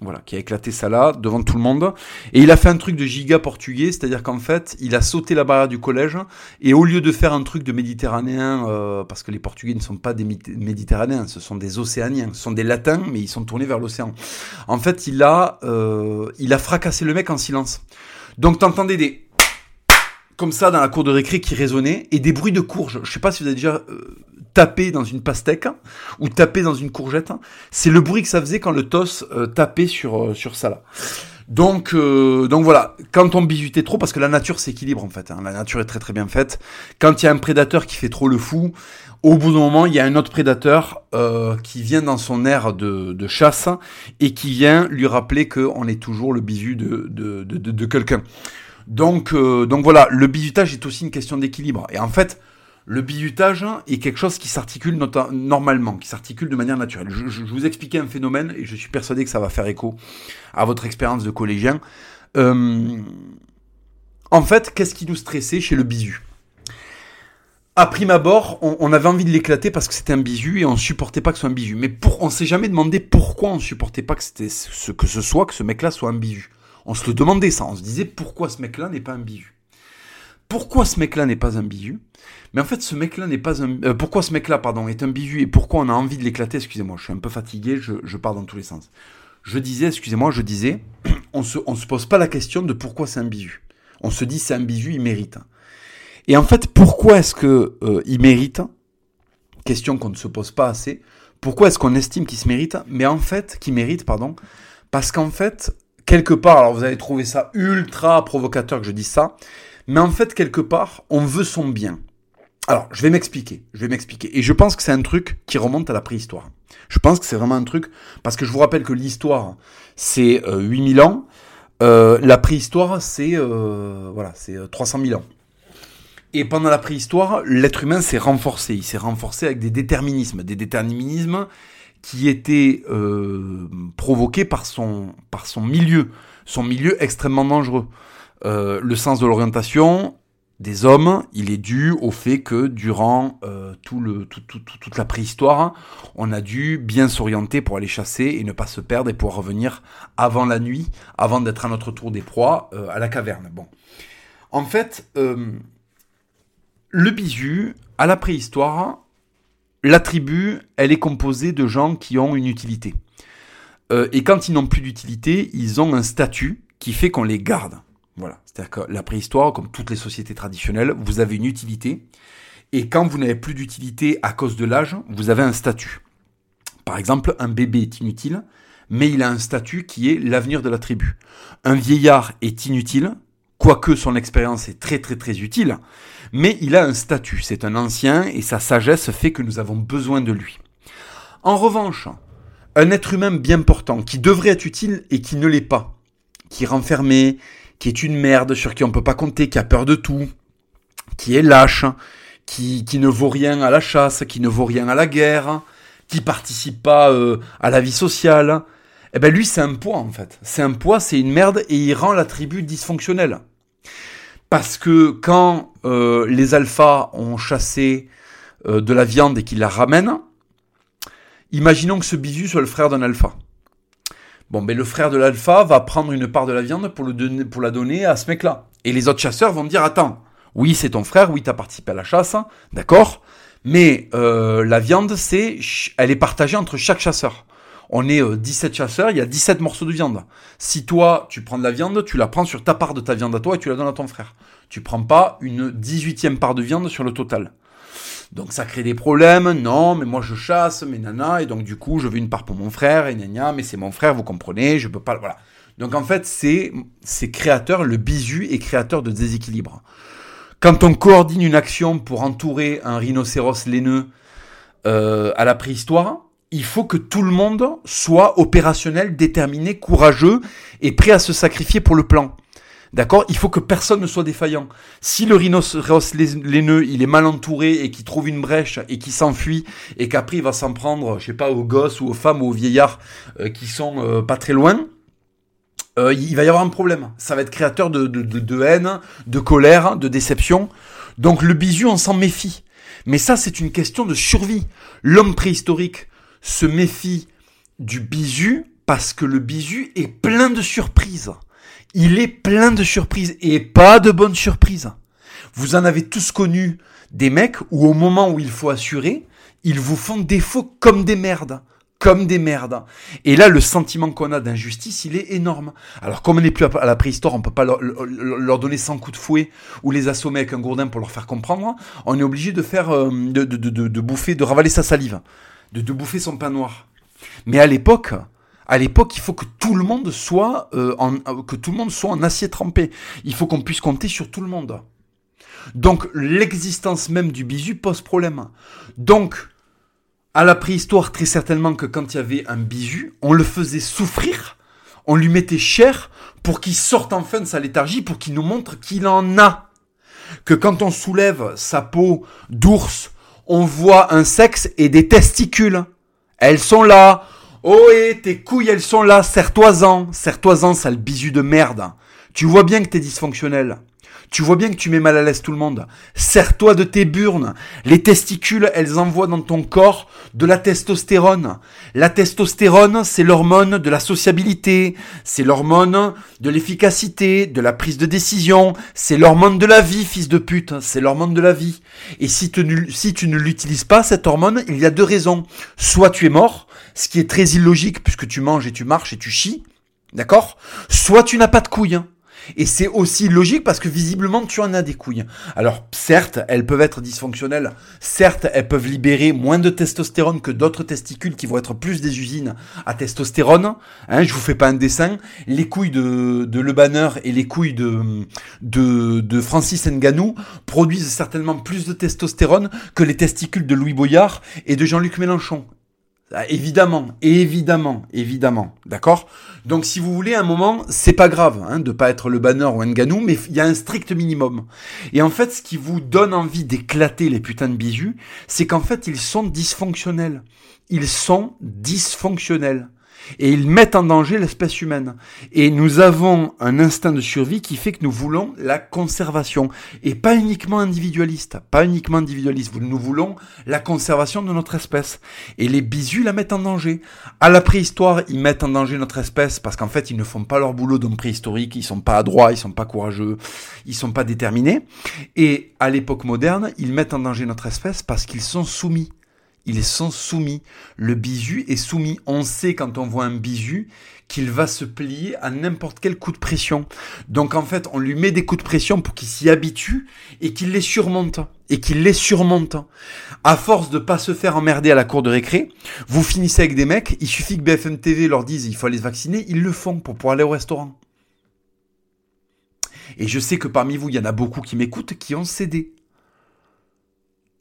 Voilà, qui a éclaté Salah devant tout le monde. Et il a fait un truc de giga portugais, c'est-à-dire qu'en fait, il a sauté la barrière du collège, et au lieu de faire un truc de méditerranéen, euh, parce que les portugais ne sont pas des méditerranéens, ce sont des océaniens, ce sont des latins, mais ils sont tournés vers l'océan. En fait, il a, euh, il a fracassé le mec en silence. Donc t'entendais des comme ça dans la cour de récré qui résonnaient et des bruits de courge. Je sais pas si vous avez déjà euh, tapé dans une pastèque ou tapé dans une courgette. C'est le bruit que ça faisait quand le tos euh, tapait sur euh, sur ça là. Donc donc voilà, quand on bisutait trop, parce que la nature s'équilibre en fait, hein. la nature est très très bien faite. Quand il y a un prédateur qui fait trop le fou, au bout d'un moment, il y a un autre prédateur euh, qui vient dans son aire de, de, chasse et qui vient lui rappeler qu'on est toujours le bisu de, de, de quelqu'un. Donc, euh, donc voilà, le bisutage est aussi une question d'équilibre. Et en fait, le bisutage est quelque chose qui s'articule normalement, qui s'articule de manière naturelle. Je, je, vous expliquais un phénomène et je suis persuadé que ça va faire écho à votre expérience de collégien. Euh, en fait, qu'est-ce qui nous stressait chez le bisu? À prime abord, on, avait envie de l'éclater parce que c'était un bisu et on supportait pas que ce soit un bisu. Mais pour, on s'est jamais demandé pourquoi on supportait pas que c'était ce que ce soit, que ce mec-là soit un bisu. On se le demandait ça. On se disait pourquoi ce mec-là n'est pas un bisu. Pourquoi ce mec-là n'est pas un bisu Mais en fait, ce mec-là n'est pas un. Euh, pourquoi ce mec-là, pardon, est un bisu et pourquoi on a envie de l'éclater? Excusez-moi, je suis un peu fatigué, je, je pars dans tous les sens. Je disais, excusez-moi, je disais, *clears throat* on se, on se pose pas la question de pourquoi c'est un bisu. On se dit c'est un bisu, il mérite. Et en fait, pourquoi est-ce que euh, il mérite? Question qu'on ne se pose pas assez. Pourquoi est-ce qu'on estime qu'il se mérite? Mais en fait, qu'il mérite, pardon, parce qu'en fait, quelque part, alors vous allez trouver ça ultra provocateur que je dise ça, mais en fait, quelque part, on veut son bien. Alors, je vais m'expliquer, je vais m'expliquer. Et je pense que c'est un truc qui remonte à la préhistoire. Je pense que c'est vraiment un truc, parce que je vous rappelle que l'histoire, c'est 8000 euh, ans, euh, la préhistoire, c'est euh, voilà, c'est 300 000 ans. Et pendant la préhistoire, l'être humain s'est renforcé. Il s'est renforcé avec des déterminismes, des déterminismes qui étaient euh, provoqués par son, par son milieu, son milieu extrêmement dangereux. Euh, le sens de l'orientation des hommes, il est dû au fait que durant euh, tout le, tout, tout, toute la préhistoire, on a dû bien s'orienter pour aller chasser et ne pas se perdre et pouvoir revenir avant la nuit, avant d'être à notre tour des proies à la caverne. Bon, en fait, le bisu, à la préhistoire, la tribu, elle est composée de gens qui ont une utilité. Euh, et quand ils n'ont plus d'utilité, ils ont un statut qui fait qu'on les garde. Voilà. C'est-à-dire que la préhistoire, comme toutes les sociétés traditionnelles, vous avez une utilité. Et quand vous n'avez plus d'utilité à cause de l'âge, vous avez un statut. Par exemple, un bébé est inutile, mais il a un statut qui est l'avenir de la tribu. Un vieillard est inutile, quoique son expérience est très très très utile, mais il a un statut, c'est un ancien et sa sagesse fait que nous avons besoin de lui. En revanche, un être humain bien portant, qui devrait être utile et qui ne l'est pas, qui est renfermé, qui est une merde, sur qui on ne peut pas compter, qui a peur de tout, qui est lâche, qui, qui ne vaut rien à la chasse, qui ne vaut rien à la guerre, qui participe pas euh, à la vie sociale, eh ben lui c'est un poids en fait. C'est un poids, c'est une merde et il rend la tribu dysfonctionnelle. Parce que quand euh, les alphas ont chassé euh, de la viande et qu'ils la ramènent, imaginons que ce bisu soit le frère d'un alpha. Bon, ben le frère de l'alpha va prendre une part de la viande pour, la donner à ce mec-là. Et les autres chasseurs vont dire, attends, oui c'est ton frère, oui t'as participé à la chasse, d'accord, mais euh, la viande, c'est, elle est partagée entre chaque chasseur on est 17 euh, chasseurs, il y a 17 morceaux de viande. Si toi, tu prends de la viande, tu la prends sur ta part de ta viande à toi et tu la donnes à ton frère. Tu prends pas une 18e part de viande sur le total. Donc ça crée des problèmes, non, mais moi je chasse, mais nana, et donc du coup je veux une part pour mon frère, et nana, mais c'est mon frère, vous comprenez, je peux pas, voilà. Donc en fait c'est, c'est créateur, le bisu est créateur de déséquilibre. Quand on coordine une action pour entourer un rhinocéros laineux euh, à la préhistoire, il faut que tout le monde soit opérationnel, déterminé, courageux et prêt à se sacrifier pour le plan. D'accord? Il faut que personne ne soit défaillant. Si le rhinocéros laineux, il est mal entouré et qu'il trouve une brèche et qu'il s'enfuit et qu'après il va s'en prendre, je sais pas, aux gosses ou aux femmes ou aux vieillards euh, qui sont euh, pas très loin, euh, il va y avoir un problème. Ça va être créateur de, haine, de colère, de déception. Donc le bisu, on s'en méfie. Mais ça, c'est une question de survie. L'homme préhistorique, se méfie du bisu parce que le bisu est plein de surprises. Il est plein de surprises et pas de bonnes surprises. Vous en avez tous connu des mecs où au moment où il faut assurer, ils vous font défaut comme des merdes comme des merdes. Et là, le sentiment qu'on a d'injustice, il est énorme. Alors, comme on n'est plus à la préhistoire, on peut pas leur, donner 100 coups de fouet ou les assommer avec un gourdin pour leur faire comprendre. On est obligé de faire, euh, de bouffer, de ravaler sa salive de, bouffer son pain noir. Mais à l'époque, à l'époque, il faut que tout le monde soit euh, en, que tout le monde soit en acier trempé. Il faut qu'on puisse compter sur tout le monde. Donc l'existence même du bisu pose problème. Donc à la préhistoire, très certainement que quand il y avait un bisu, on le faisait souffrir, on lui mettait cher pour qu'il sorte enfin de sa léthargie, pour qu'il nous montre qu'il en a. Que quand on soulève sa peau d'ours on voit un sexe et des testicules. Elles sont là. Oh et tes couilles, elles sont là. Serre-toi-en. Serre-toi-en, sale bisu de merde. Tu vois bien que t'es dysfonctionnel. Tu vois bien que tu mets mal à l'aise tout le monde. Serre-toi de tes burnes. Les testicules, elles envoient dans ton corps de la testostérone. La testostérone, c'est l'hormone de la sociabilité, c'est l'hormone de l'efficacité, de la prise de décision, c'est l'hormone de la vie, fils de pute, c'est l'hormone de la vie. Et si tu, si tu ne l'utilises pas, cette hormone, il y a deux raisons. Soit tu es mort, ce qui est très illogique puisque tu manges et tu marches et tu chies, d'accord? Soit tu n'as pas de couilles. Et c'est aussi logique parce que visiblement tu en as des couilles. Alors certes, elles peuvent être dysfonctionnelles, certes, elles peuvent libérer moins de testostérone que d'autres testicules qui vont être plus des usines à testostérone. Hein, je vous fais pas un dessin. Les couilles de, de Le Banner et les couilles de, de, de Francis Nganou produisent certainement plus de testostérone que les testicules de Louis Boyard et de Jean-Luc Mélenchon. Ah, évidemment, évidemment, évidemment, d'accord? Donc si vous voulez un moment, c'est pas grave hein, de pas être le banner ou un ganou, mais il y a un strict minimum. Et en fait, ce qui vous donne envie d'éclater les putains de bijus, c'est qu'en fait, ils sont dysfonctionnels. Ils sont dysfonctionnels et ils mettent en danger l'espèce humaine. Et nous avons un instinct de survie qui fait que nous voulons la conservation et pas uniquement individualiste, pas uniquement individualiste. Nous voulons la conservation de notre espèce. Et les bisus la mettent en danger. À la préhistoire, ils mettent en danger notre espèce parce qu'en fait, ils ne font pas leur boulot d'homme préhistorique, ils sont pas adroits, ils sont pas courageux, ils sont pas déterminés. Et à l'époque moderne, ils mettent en danger notre espèce parce qu'ils sont soumis. Ils sont soumis. Le bisu est soumis. On sait quand on voit un bisu qu'il va se plier à n'importe quel coup de pression. Donc en fait, on lui met des coups de pression pour qu'il s'y habitue et qu'il les surmonte. Et qu'il les surmonte. À force de pas se faire emmerder à la cour de récré, vous finissez avec des mecs, il suffit que BFM TV leur dise il faut aller se vacciner, ils le font pour pouvoir aller au restaurant. Et je sais que parmi vous, il y en a beaucoup qui m'écoutent qui ont cédé.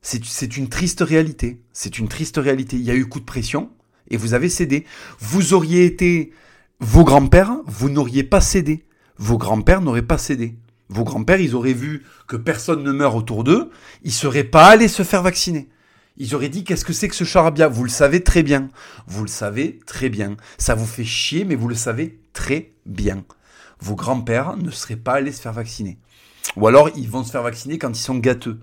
C'est une triste réalité. C'est une triste réalité. Il y a eu coup de pression et vous avez cédé. Vous auriez été vos grands-pères, vous n'auriez pas cédé. Vos grands-pères n'auraient pas cédé. Vos grands-pères, ils auraient vu que personne ne meurt autour d'eux, ils seraient pas allés se faire vacciner. Ils auraient dit qu'est-ce que c'est que ce charabia? Vous le savez très bien. Vous le savez très bien. Ça vous fait chier, mais vous le savez très bien. Vos grands-pères ne seraient pas allés se faire vacciner. Ou alors ils vont se faire vacciner quand ils sont gâteux.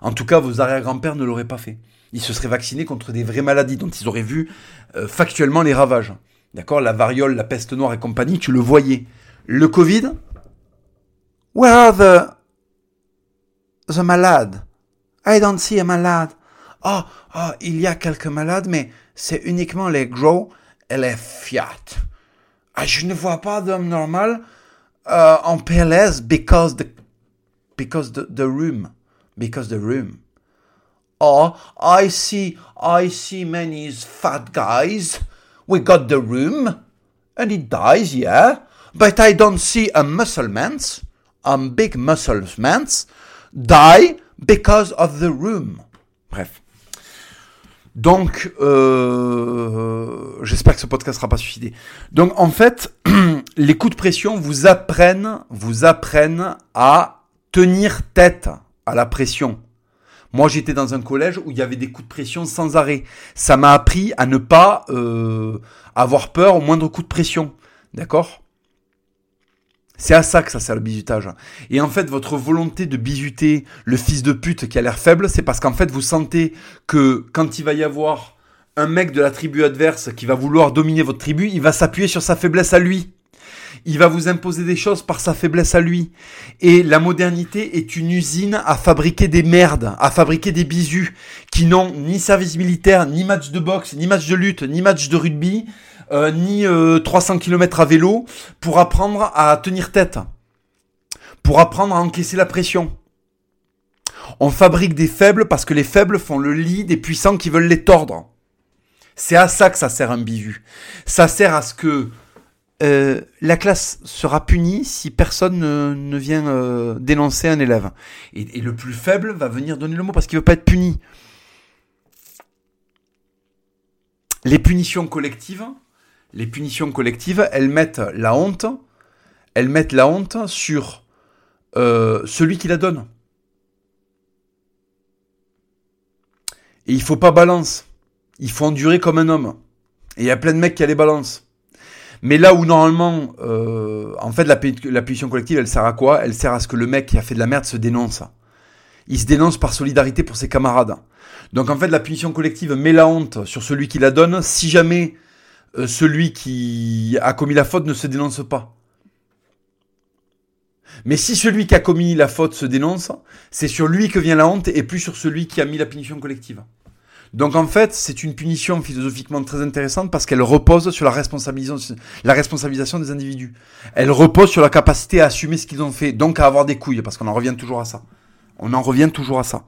En tout cas, vos arrière-grands-pères ne l'auraient pas fait. Ils se seraient vaccinés contre des vraies maladies dont ils auraient vu euh, factuellement les ravages. D'accord? La variole, la peste noire et compagnie, tu le voyais. Le Covid? Where are the... the malades? I don't see a malade. Oh, oh, il y a quelques malades, mais c'est uniquement les gros et les fiat. Ah, je ne vois pas d'homme normal euh, en PLS because the because the, the room because the room. Oh, I see, I see many fat guys. We got the room, and it dies, yeah? But I don't see a muscle man's, a big muscle man's, die because of the room. Bref. Donc, euh, j'espère que ce podcast sera pas suicidé. Donc, en fait, *clears throat* les coups de pression vous apprennent, vous apprennent à tenir tête à la pression. Moi, j'étais dans un collège où il y avait des coups de pression sans arrêt. Ça m'a appris à ne pas euh, avoir peur au moindre coup de pression. D'accord? C'est à ça que ça sert le bizutage. Et en fait, votre volonté de bisuter le fils de pute qui a l'air faible, c'est parce qu'en fait, vous sentez que quand il va y avoir un mec de la tribu adverse qui va vouloir dominer votre tribu, il va s'appuyer sur sa faiblesse à lui il va vous imposer des choses par sa faiblesse à lui. Et la modernité est une usine à fabriquer des merdes, à fabriquer des bisus qui n'ont ni service militaire, ni match de boxe, ni match de lutte, ni match de rugby, euh, ni 300 euh, km à vélo pour apprendre à tenir tête, pour apprendre à encaisser la pression. On fabrique des faibles parce que les faibles font le lit des puissants qui veulent les tordre. C'est à ça que ça sert un bisu. Ça sert à ce que euh, la classe sera punie si personne ne, vient euh, dénoncer un élève. Et, le plus faible va venir donner le mot parce qu'il veut pas être puni. Les punitions collectives, les punitions collectives, elles mettent la honte, elles mettent la honte sur euh, celui qui la donne. Et il faut pas balance. Il faut endurer comme un homme. Et il y a plein de mecs qui a les balances. Mais là où normalement, euh, en fait, la, punition collective, elle sert à quoi? Elle sert à ce que le mec qui a fait de la merde se dénonce. Il se dénonce par solidarité pour ses camarades. Donc en fait, la punition collective met la honte sur celui qui la donne si jamais euh, celui qui a commis la faute ne se dénonce pas. Mais si celui qui a commis la faute se dénonce, c'est sur lui que vient la honte et plus sur celui qui a mis la punition collective. Donc en fait, c'est une punition philosophiquement très intéressante parce qu'elle repose sur la responsabilisation, des individus. Elle repose sur la capacité à assumer ce qu'ils ont fait, donc à avoir des couilles, parce qu'on en revient toujours à ça. On en revient toujours à ça.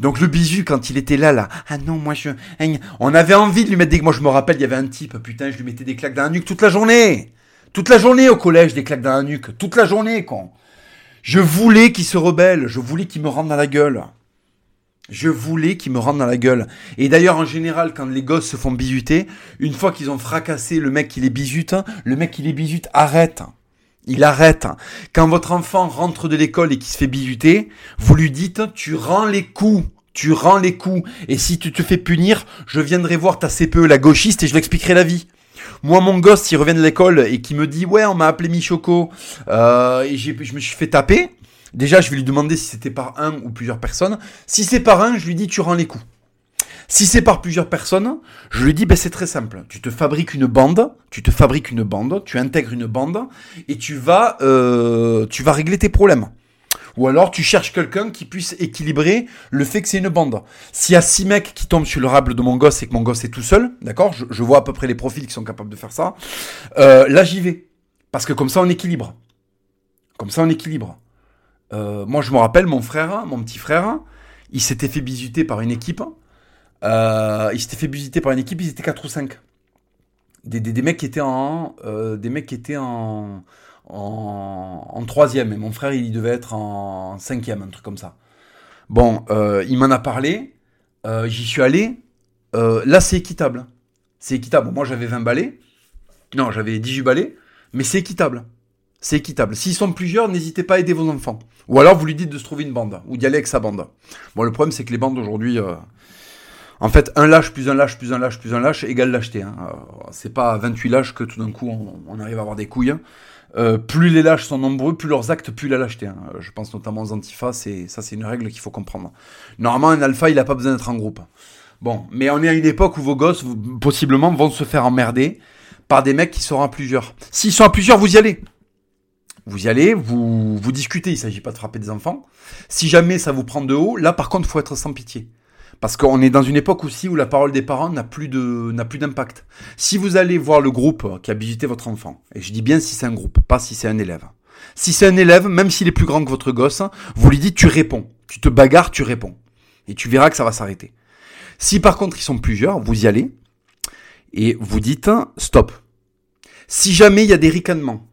Donc le bisu, quand il était là, là, ah non, moi je... Hein, on avait envie de lui mettre des... Moi je me rappelle, il y avait un type, putain, je lui mettais des claques dans la nuque toute la journée. Toute la journée au collège, des claques dans la nuque. Toute la journée, con. Je voulais qu'il se rebelle, je voulais qu'il me rende dans la gueule. Je voulais qu'ils me rendent dans la gueule. Et d'ailleurs, en général, quand les gosses se font bisuter, une fois qu'ils ont fracassé le mec qui les bisute, le mec qui les bisute arrête. Il arrête. Quand votre enfant rentre de l'école et qui se fait bisuter, vous lui dites, tu rends les coups. Tu rends les coups. Et si tu te fais punir, je viendrai voir ta CPE, la gauchiste, et je lui expliquerai la vie. Moi, mon gosse, s'il revient de l'école et qui me dit, ouais, on m'a appelé Michoco, euh, et je me suis fait taper, Déjà, je vais lui demander si c'était par un ou plusieurs personnes. Si c'est par un, je lui dis tu rends les coups. Si c'est par plusieurs personnes, je lui dis ben c'est très simple. Tu te fabriques une bande, tu te fabriques une bande, tu intègres une bande et tu vas euh, tu vas régler tes problèmes. Ou alors tu cherches quelqu'un qui puisse équilibrer le fait que c'est une bande. S'il y a six mecs qui tombent sur le rable de mon gosse et que mon gosse est tout seul, d'accord je, vois à peu près les profils qui sont capables de faire ça. Euh, là j'y vais. Parce que comme ça on équilibre. Comme ça on équilibre. Euh, moi je me rappelle mon frère, mon petit frère, il s'était fait bisuter par une équipe. Euh, il s'était fait visiter par une équipe, ils étaient 4 ou 5. Des, des, mecs qui étaient en. Euh, des en. En, troisième. Et mon frère, il devait être en cinquième, un truc comme ça. Bon, il m'en a parlé. J'y suis allé. là, c'est équitable. C'est équitable. Moi, j'avais 20 balais. Non, j'avais 18 balais. Mais c'est équitable. C'est équitable. S'ils sont plusieurs, n'hésitez pas à aider vos enfants. Ou alors, vous lui dites de se trouver une bande. Ou d'y aller avec sa bande. Bon, le problème, c'est que les bandes aujourd'hui. En fait, un lâche plus un lâche plus un lâche plus un lâche égale lâcheté. Hein. C'est pas 28 lâches que tout d'un coup on, arrive à avoir des couilles. Hein. Euh, plus les lâches sont nombreux, plus leurs actes, plus la lâcheté. Hein. Je pense notamment aux antifas, et ça c'est une règle qu'il faut comprendre. Normalement, un alpha, il n'a pas besoin d'être en groupe. Bon, mais on est à une époque où vos gosses, possiblement, vont se faire emmerder par des mecs qui seront à plusieurs. S'ils sont à plusieurs, vous y allez. Vous y allez, vous, vous discutez, il ne s'agit pas de frapper des enfants. Si jamais ça vous prend de haut, là par contre, il faut être sans pitié. Parce qu'on est dans une époque aussi où la parole des parents n'a plus de n'a plus d'impact. Si vous allez voir le groupe qui a visité votre enfant, et je dis bien si c'est un groupe, pas si c'est un élève. Si c'est un élève, même s'il est plus grand que votre gosse, vous lui dites tu réponds. Tu te bagarres, tu réponds. Et tu verras que ça va s'arrêter. Si par contre ils sont plusieurs, vous y allez et vous dites stop. Si jamais il y a des ricanements,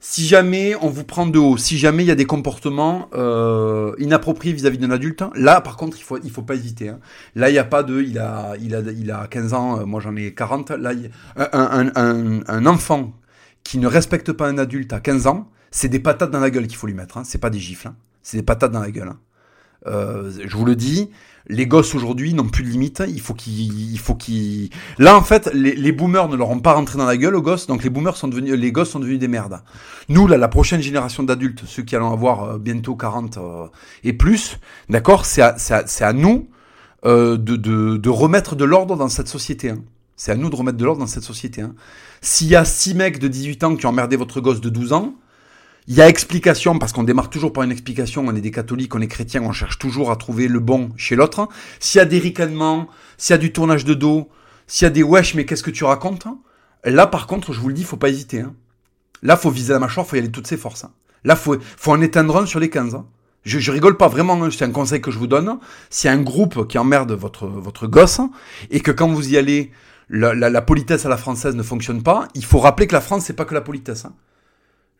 si jamais on vous prend de haut, si jamais il y a des comportements euh, inappropriés vis-à-vis d'un adulte, là par contre il faut il faut pas hésiter. Hein. Là il n'y a pas de il a il a il a 15 ans, euh, moi j'en ai 40. Là un, un, un, enfant qui ne respecte pas un adulte à 15 ans, c'est des patates dans la gueule qu'il faut lui mettre. Hein. C'est pas des gifles, hein. c'est des patates dans la gueule. Hein. Euh, je vous le dis, les gosses aujourd'hui n'ont plus de limite. Il faut qu'ils, il faut qu'ils. Là, en fait, les, boomers ne leur ont pas rentré dans la gueule aux gosses, donc les boomers sont devenus, les gosses sont devenus des merdes. Nous, là, la prochaine génération d'adultes, ceux qui allons avoir euh, bientôt 40 euh, et plus, d'accord, c'est à, c'est à, nous euh, de, de, de, remettre de l'ordre dans cette société. Hein. C'est à nous de remettre de l'ordre dans cette société. Hein. S'il y a six mecs de 18 ans qui ont emmerdé votre gosse de 12 ans, il y a explication, parce qu'on démarre toujours par une explication, on est des catholiques, on est chrétiens, on cherche toujours à trouver le bon chez l'autre. S'il y a des ricanements, s'il y a du tournage de dos, s'il y a des wesh, mais qu'est-ce que tu racontes Là, par contre, je vous le dis, faut pas hésiter. Hein. Là, faut viser la mâchoire, faut y aller toutes ses forces. Hein. Là, faut, faut en éteindre un sur les 15. Hein. Je, je rigole pas vraiment, hein. c'est un conseil que je vous donne. A un groupe qui emmerde votre, votre gosse, et que quand vous y allez, la, la, politesse à la française ne fonctionne pas, il faut rappeler que la France, c'est pas que la politesse. Hein.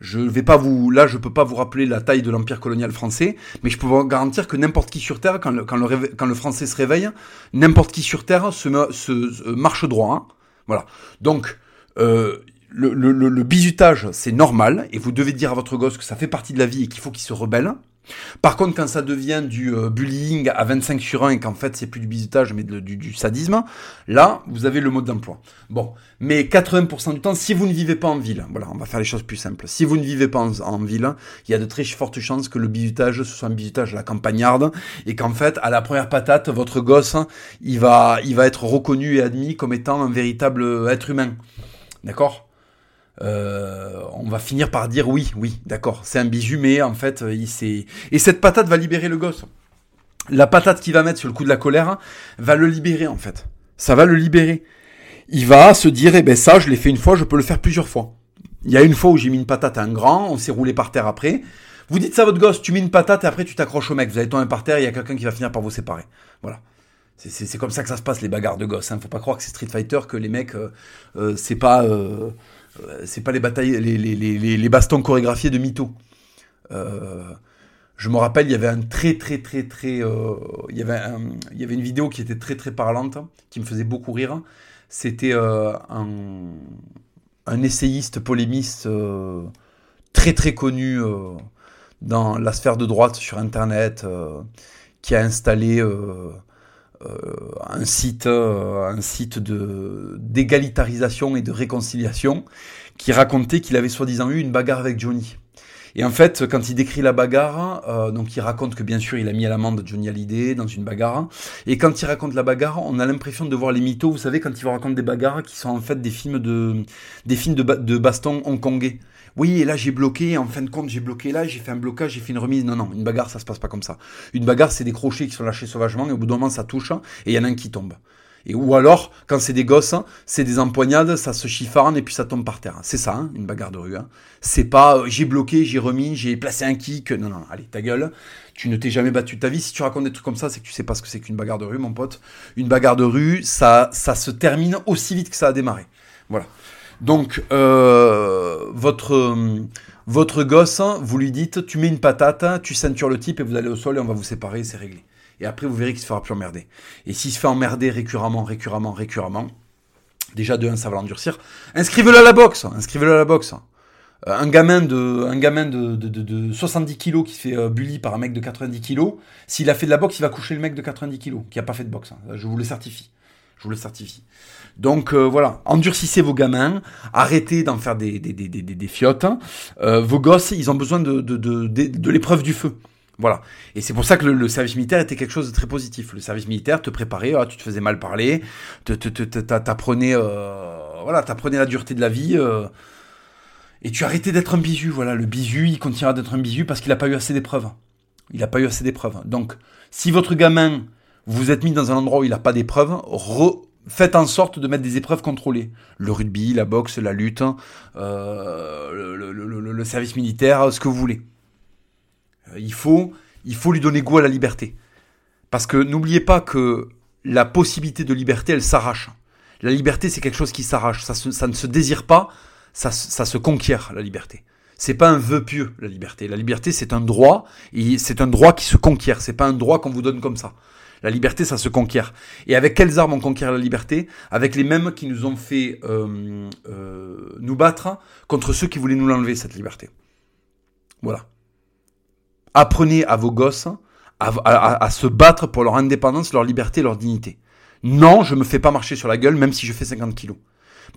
Je vais pas vous, là, je peux pas vous rappeler la taille de l'empire colonial français, mais je peux vous garantir que n'importe qui sur Terre, quand le, quand le, quand le français se réveille, n'importe qui sur Terre se, se, marche droit. Hein. Voilà. Donc, euh, le, le, le, bisutage, c'est normal, et vous devez dire à votre gosse que ça fait partie de la vie et qu'il faut qu'il se rebelle. Par contre, quand ça devient du euh, bullying à 25 sur 1 et qu'en fait c'est plus du bisutage mais du, sadisme, là vous avez le mode d'emploi. Bon, mais 80% du temps, si vous ne vivez pas en ville, voilà, on va faire les choses plus simples. Si vous ne vivez pas en, ville, il y a de très fortes chances que le bisutage ce soit un bisutage à la campagnarde et qu'en fait à la première patate, votre gosse, il va, il va être reconnu et admis comme étant un véritable être humain. D'accord? Euh, on va finir par dire oui, oui, d'accord, c'est un bijou, mais en fait, il s'est... Et cette patate va libérer le gosse. La patate qu'il va mettre sur le coup de la colère va le libérer, en fait. Ça va le libérer. Il va se dire, eh ben ça, je l'ai fait une fois, je peux le faire plusieurs fois. Il y a une fois où j'ai mis une patate à un grand, on s'est roulé par terre après. Vous dites ça à votre gosse, tu mets une patate et après tu t'accroches au mec. Vous allez tomber par terre, il y a quelqu'un qui va finir par vous séparer. Voilà. C'est comme ça que ça se passe les bagarres de gosses. Hein. Faut pas croire que c'est Street Fighter, que les mecs, euh, euh, c'est pas, euh, c'est pas les batailles, les, les, bastons chorégraphiés de mytho. Euh, je me rappelle, il y avait un très très très très, euh, il y avait il y avait une vidéo qui était très très parlante, qui me faisait beaucoup rire. C'était un, essayiste polémiste très très connu dans la sphère de droite sur Internet, qui a installé euh, un site, euh, un site de d'égalitarisation et de réconciliation qui racontait qu'il avait soi-disant eu une bagarre avec Johnny. Et en fait, quand il décrit la bagarre, euh, donc il raconte que bien sûr il a mis à l'amende Johnny Hallyday dans une bagarre. Et quand il raconte la bagarre, on a l'impression de voir les mythos. Vous savez, quand il va raconter des bagarres qui sont en fait des films de, des films de, de baston hongkongais. Oui, et là j'ai bloqué, en fin de compte j'ai bloqué là, j'ai fait un blocage, j'ai fait une remise. Non, non, une bagarre ça se passe pas comme ça. Une bagarre c'est des crochets qui sont lâchés sauvagement et au bout d'un moment ça touche et il y en a un qui tombe. Et ou alors, quand c'est des gosses, c'est des empoignades, ça se chiffarne et puis ça tombe par terre. C'est ça, hein, une bagarre de rue. Hein. C'est pas euh, j'ai bloqué, j'ai remis, j'ai placé un kick. Non, non, allez, ta gueule. Tu ne t'es jamais battu de ta vie. Si tu racontes des trucs comme ça, c'est que tu sais pas ce que c'est qu'une bagarre de rue, mon pote. Une bagarre de rue, ça, ça se termine aussi vite que ça a démarré. Voilà. Donc, euh, votre, votre gosse, vous lui dites, tu mets une patate, tu ceintures le type et vous allez au sol et on va vous séparer, c'est réglé. Et après, vous verrez qu'il se fera plus emmerder. Et s'il se fait emmerder récurremment, récurremment, récurremment, déjà de 1, ça va l'endurcir. Inscrivez-le à la boxe. Inscrivez-le à la boxe. Euh, un gamin de, un gamin de, de, de, 70 kilos qui se fait euh, bully par un mec de 90 kilos, s'il a fait de la boxe, il va coucher le mec de 90 kilos qui a pas fait de boxe. Hein. Je vous le certifie. Je vous le certifie. Donc euh, voilà, endurcissez vos gamins, arrêtez d'en faire des, des, des, des, des fiottes. vos gosses, ils ont besoin de, de, de, de l'épreuve du feu. Voilà. Et c'est pour ça que le, service militaire était quelque chose de très positif. Le service militaire te préparait, ah, tu te faisais mal parler, t'apprenais, euh, voilà, la dureté de la vie, euh, et tu arrêtais d'être un bisu. Voilà, le bisu, il continuera d'être un bisu parce qu'il n'a pas eu assez d'épreuves. Il n'a pas eu assez d'épreuves. Donc, si votre gamin, vous êtes mis dans un endroit où il n'a pas d'épreuves, faites en sorte de mettre des épreuves contrôlées. Le rugby, la boxe, la lutte, euh, le service militaire, ce que vous voulez. Euh, il faut, il faut lui donner goût à la liberté. Parce que n'oubliez pas que la possibilité de liberté, elle s'arrache. La liberté, c'est quelque chose qui s'arrache. Ça, ne se désire pas, ça, ça se conquiert, la liberté. C'est pas un vœu pieux, la liberté. La liberté, c'est un droit, et c'est un droit qui se conquiert. C'est pas un droit qu'on vous donne comme ça. La liberté, ça se conquiert. Et avec quelles armes on conquiert la liberté? Avec les mêmes qui nous ont fait euh, euh, nous battre contre ceux qui voulaient nous l'enlever, cette liberté. Voilà apprenez à vos gosses à, se battre pour leur indépendance, leur liberté, leur dignité. Non, je me fais pas marcher sur la gueule, même si je fais 50 kilos.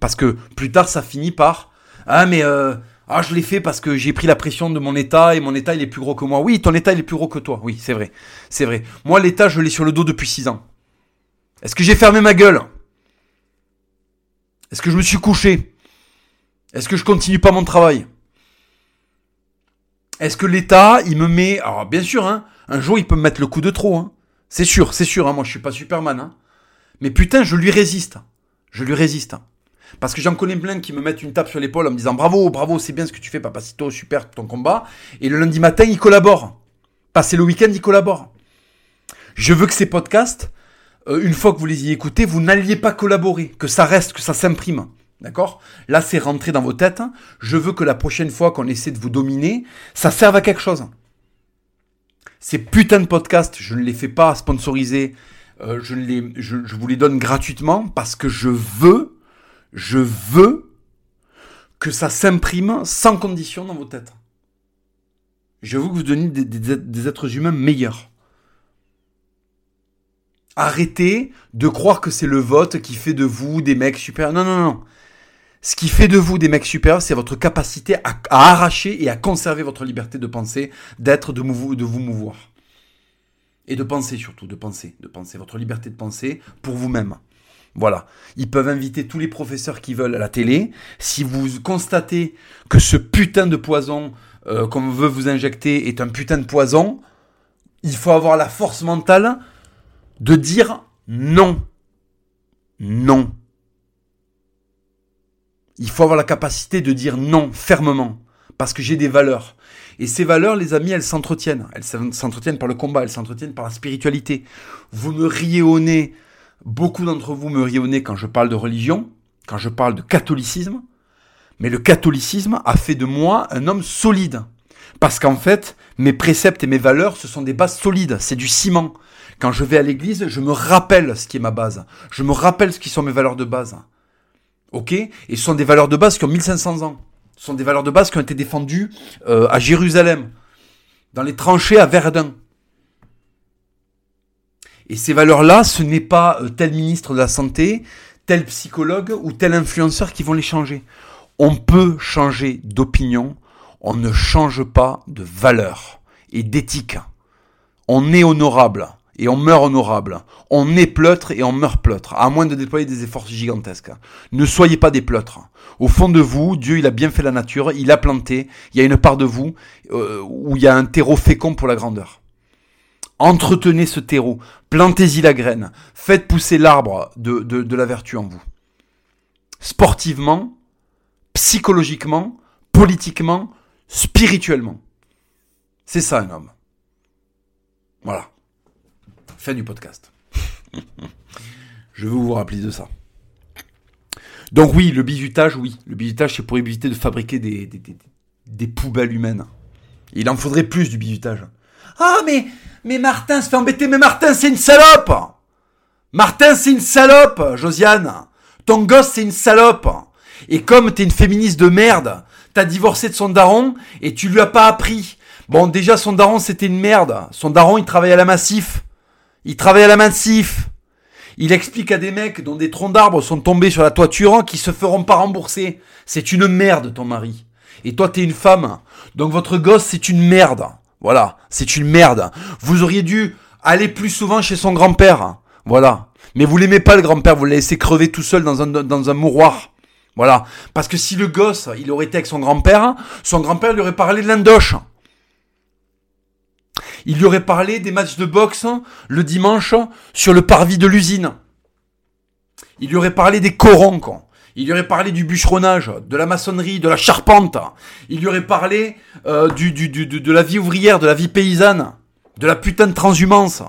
Parce que plus tard, ça finit par ah mais euh, ah je l'ai fait parce que j'ai pris la pression de mon état et mon état il est plus gros que moi. Oui, ton état il est plus gros que toi. Oui, c'est vrai, c'est vrai. Moi l'état je l'ai sur le dos depuis 6 ans. Est-ce que j'ai fermé ma gueule? Est-ce que je me suis couché? Est-ce que je continue pas mon travail? Est-ce que l'État, il me met... Alors bien sûr, hein, un jour il peut me mettre le coup de trop. Hein. C'est sûr, c'est sûr, hein, moi je suis pas Superman. Hein. Mais putain, je lui résiste. Je lui résiste. Parce que j'en connais plein qui me mettent une tape sur l'épaule en me disant bravo, bravo, c'est bien ce que tu fais, Papacito, super ton combat. Et le lundi matin, il collabore. Passer le week-end, il collabore. Je veux que ces podcasts, euh, une fois que vous les y écoutez, vous n'alliez pas collaborer, que ça reste, que ça s'imprime. D'accord? Là, c'est rentré dans vos têtes. Je veux que la prochaine fois qu'on essaie de vous dominer, ça serve à quelque chose. Ces putains de podcasts, je ne les fais pas sponsoriser. Euh, les, je, vous les donne gratuitement parce que je veux, je veux que ça s'imprime sans condition dans vos têtes. Je veux que vous des, des êtres humains meilleurs. Arrêtez de croire que c'est le vote qui fait de vous des mecs super. Non, non, non. Ce qui fait de vous des mecs super, c'est votre capacité à, arracher et à conserver votre liberté de penser, d'être, de, de vous mouvoir. Et de penser surtout, de penser, de penser, votre liberté de penser pour vous-même. Voilà. Ils peuvent inviter tous les professeurs qui veulent à la télé. Si vous constatez que ce putain de poison euh, qu'on veut vous injecter est un putain de poison, il faut avoir la force mentale de dire non. Non. Il faut avoir la capacité de dire non fermement, parce que j'ai des valeurs. Et ces valeurs, les amis, elles s'entretiennent. Elles s'entretiennent par le combat, elles s'entretiennent par la spiritualité. Vous me riez au nez, beaucoup d'entre vous me riez au nez quand je parle de religion, quand je parle de catholicisme, mais le catholicisme a fait de moi un homme solide. Parce qu'en fait, mes préceptes et mes valeurs, ce sont des bases solides, c'est du ciment. Quand je vais à l'église, je me rappelle ce qui est ma base. Je me rappelle ce qui sont mes valeurs de base. Ok? Et ce sont des valeurs de base qui ont 1500 ans. Ce sont des valeurs de base qui ont été défendues euh, à Jérusalem, dans les tranchées à Verdun. Et ces valeurs-là, ce n'est pas euh, tel ministre de la Santé, tel psychologue ou tel influenceur qui vont les changer. On peut changer d'opinion, on ne change pas de valeur et d'éthique. On est honorable et on meurt honorable. On est pleutre et on meurt pleutre, à moins de déployer des efforts gigantesques. Ne soyez pas des pleutres. Au fond de vous, Dieu, il a bien fait la nature, il a planté, il y a une part de vous euh, où il y a un terreau fécond pour la grandeur. Entretenez ce terreau, plantez-y la graine, faites pousser l'arbre de, la vertu en vous. Sportivement, psychologiquement, politiquement, spirituellement. C'est ça un homme. Voilà. Fin du podcast. *laughs* Je veux vous rappeler de ça. Donc oui, le bizutage, oui. Le bizutage, c'est pour éviter de fabriquer des, des, poubelles humaines. Il en faudrait plus du bizutage. Ah, mais, mais Martin se fait embêter. Mais Martin, c'est une salope Martin, c'est une salope, Josiane. Ton gosse, c'est une salope. Et comme t'es une féministe de merde, t'as divorcé de son daron et tu lui as pas appris. Bon, déjà, son daron, c'était une merde. Son daron, il travaillait à la Massif. Il travaille à la Massif. Il explique à des mecs dont des troncs d'arbres sont tombés sur la toiture qui se feront pas rembourser. C'est une merde, ton mari. Et toi, t'es une femme. Donc votre gosse, c'est une merde. Voilà, c'est une merde. Vous auriez dû aller plus souvent chez son grand-père. Voilà. Mais vous l'aimez pas, le grand-père. Vous l'avez laissé crever tout seul dans un, dans un mouroir. Voilà. Parce que si le gosse, il aurait été avec son grand-père, son grand-père lui aurait parlé de l'indoche. Il lui aurait parlé des matchs de boxe le dimanche sur le parvis de l'usine. Il lui aurait parlé des corons, Il lui aurait parlé du bûcheronnage, de la maçonnerie, de la charpente. Il lui aurait parlé euh, du, du, de la vie ouvrière, de la vie paysanne, de la putain de transhumance.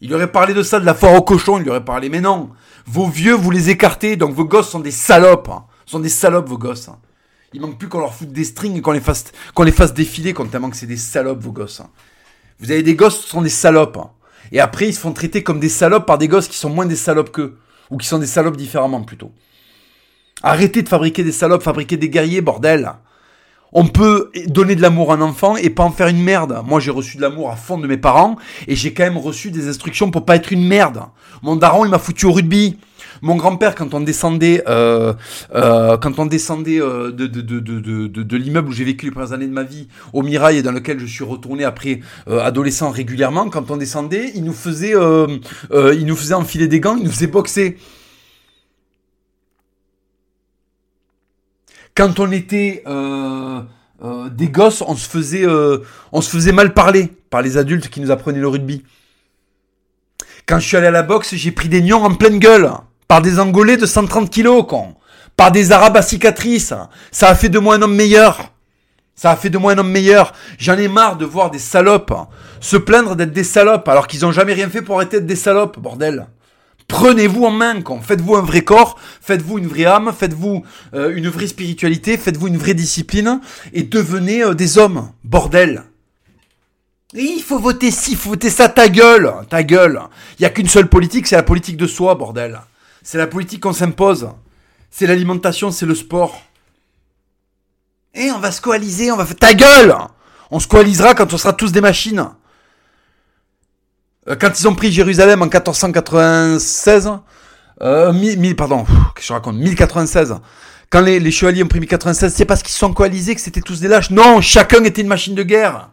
Il lui aurait parlé de ça, de la foire aux cochons. Il lui aurait parlé, mais non, vos vieux, vous les écartez, donc vos gosses sont des salopes. sont des salopes, vos gosses. Il manque plus qu'on leur foute des strings et qu'on les fasse, qu'on les fasse défiler quand tellement que c'est des salopes, vos gosses. Vous avez des gosses qui sont des salopes. Et après, ils se font traiter comme des salopes par des gosses qui sont moins des salopes qu'eux. Ou qui sont des salopes différemment, plutôt. Arrêtez de fabriquer des salopes, fabriquer des guerriers, bordel. On peut donner de l'amour à un enfant et pas en faire une merde. Moi, j'ai reçu de l'amour à fond de mes parents et j'ai quand même reçu des instructions pour pas être une merde. Mon daron, il m'a foutu au rugby. Mon grand-père, quand on descendait, euh, euh, quand on descendait euh, de, l'immeuble où j'ai vécu les premières années de ma vie, au Mirail et dans lequel je suis retourné après adolescent régulièrement, quand on descendait, il nous faisait, il nous faisait enfiler des gants, il nous faisait boxer. Quand on était des gosses, on se faisait, on se faisait mal parler par les adultes qui nous apprenaient le rugby. Quand je suis allé à la boxe, j'ai pris des nions en pleine gueule par des Angolais de 130 kilos, con. Par des Arabes à cicatrices. Ça a fait de moi un homme meilleur. Ça a fait de moi un homme meilleur. J'en ai marre de voir des salopes se plaindre d'être des salopes alors qu'ils ont jamais rien fait pour arrêter d'être des salopes, bordel. Prenez-vous en main, con. Faites-vous un vrai corps, faites-vous une vraie âme, faites-vous euh, une vraie spiritualité, faites-vous une vraie discipline et devenez euh, des hommes, bordel. il faut voter ci, il faut voter ça, ta gueule, ta gueule. Il y a qu'une seule politique, c'est la politique de soi, bordel. C'est la politique qu'on s'impose. C'est l'alimentation, c'est le sport. Et on va se coaliser, on va faire... Ta gueule On se coalisera quand on sera tous des machines. Euh, quand ils ont pris Jérusalem en 1496... Euh, pardon, qu'est-ce que je raconte 1096. Quand les, chevaliers ont pris 1096, c'est parce qu'ils sont coalisés que c'était tous des lâches. Non, chacun était une machine de guerre.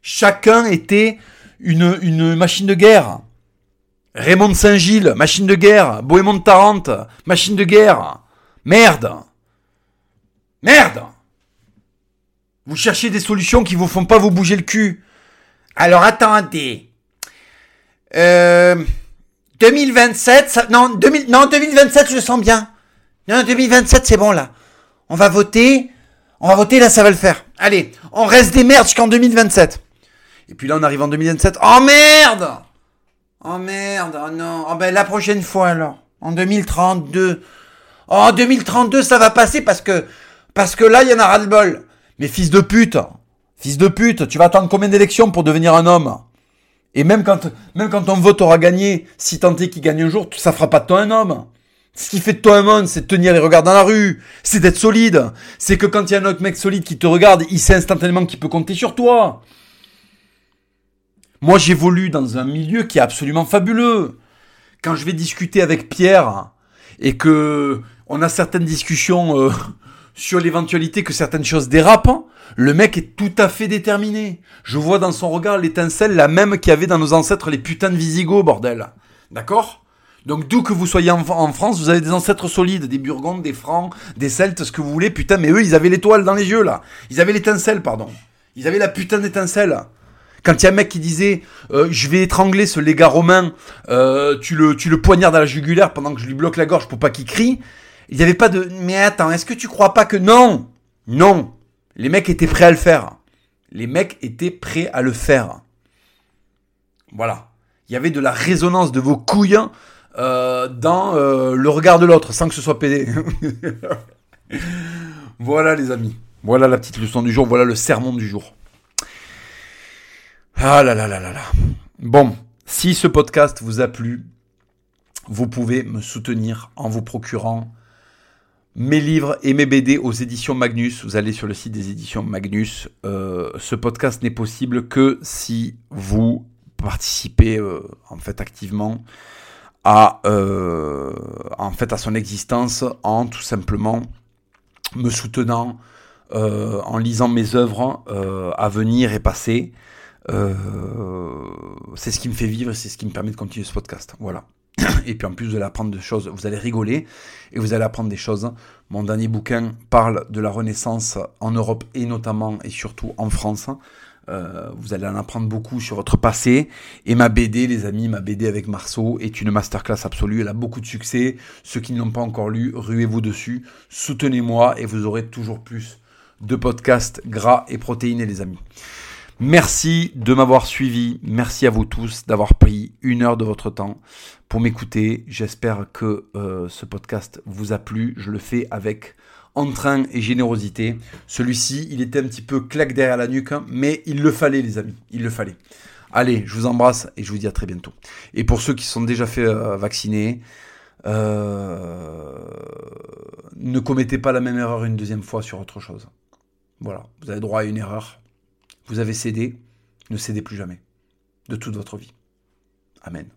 Chacun était une, une machine de guerre. Raymond Saint-Gilles, machine de guerre. Bohémond de Tarente, machine de guerre. Merde. Merde. Vous cherchez des solutions qui vous font pas vous bouger le cul. Alors attendez. Euh, 2027, non, 2000, non, 2027, je sens bien. Non, 2027, c'est bon là. On va voter. On va voter, là, ça va le faire. Allez, on reste des merdes jusqu'en 2027. Et puis là, on arrive en 2027. Oh merde Oh merde, oh non. Oh ben la prochaine fois alors. En 2032. Oh, en 2032, ça va passer parce que. Parce que là, il y en a ras-le-bol. Mais fils de pute. Fils de pute, tu vas attendre combien d'élections pour devenir un homme? Et même quand, même quand ton vote aura gagné, si tant est qu'il gagne un jour, ça fera pas de toi un homme. Ce qui fait de toi un homme, c'est de tenir les regards dans la rue, c'est d'être solide. C'est que quand il y a un autre mec solide qui te regarde, il sait instantanément qu'il peut compter sur toi. Moi, j'évolue dans un milieu qui est absolument fabuleux. Quand je vais discuter avec Pierre et que on a certaines discussions euh, sur l'éventualité que certaines choses dérapent, le mec est tout à fait déterminé. Je vois dans son regard l'étincelle, la même qu'il y avait dans nos ancêtres les putains de Visigoths, bordel. D'accord? Donc d'où que vous soyez en, France, vous avez des ancêtres solides, des Burgondes, des Francs, des Celtes, ce que vous voulez, putain, mais eux, ils avaient l'étoile dans les yeux, là. Ils avaient l'étincelle, pardon. Ils avaient la putain d'étincelle. Quand il y a un mec qui disait euh, je vais étrangler ce légat romain, euh, tu le tu le poignardes à la jugulaire pendant que je lui bloque la gorge pour pas qu'il crie, il n'y avait pas de mais attends, est-ce que tu crois pas que non? Non. Les mecs étaient prêts à le faire. Les mecs étaient prêts à le faire. Voilà. Il y avait de la résonance de vos couilles euh, dans euh, le regard de l'autre, sans que ce soit pédé. *laughs* voilà les amis. Voilà la petite leçon du jour. Voilà le sermon du jour. Ah là là là là là. Bon, si ce podcast vous a plu, vous pouvez me soutenir en vous procurant mes livres et mes BD aux éditions Magnus. Vous allez sur le site des éditions Magnus. Euh, ce podcast n'est possible que si vous participez euh, en fait activement à euh, en fait à son existence en tout simplement me soutenant en lisant mes œuvres à venir et passer. c'est ce qui me fait vivre, c'est ce qui me permet de continuer ce podcast. Voilà. *clears throat* Et puis en plus, vous allez apprendre des choses, vous allez rigoler et vous allez apprendre des choses. Mon dernier bouquin parle de la Renaissance en Europe et notamment et surtout en France. Euh, vous allez en apprendre beaucoup sur votre passé. Et ma BD, les amis, ma BD avec Marceau est une masterclass absolue. Elle a beaucoup de succès. Ceux qui ne l'ont pas encore lu, ruez-vous dessus. Soutenez-moi et vous aurez toujours plus de podcasts gras et protéinés, les amis. Merci de m'avoir suivi. Merci à vous tous d'avoir pris une heure de votre temps pour m'écouter. J'espère que euh, ce podcast vous a plu. Je le fais avec entrain et générosité. Celui-ci, il était un petit peu claque derrière la nuque, hein, mais il le fallait, les amis. Il le fallait. Allez, je vous embrasse et je vous dis à très bientôt. Et pour ceux qui sont déjà fait euh, vacciner, euh, ne commettez pas la même erreur une deuxième fois sur autre chose. Voilà, vous avez droit à une erreur. Vous avez cédé, ne cédez plus jamais. De toute votre vie. Amen.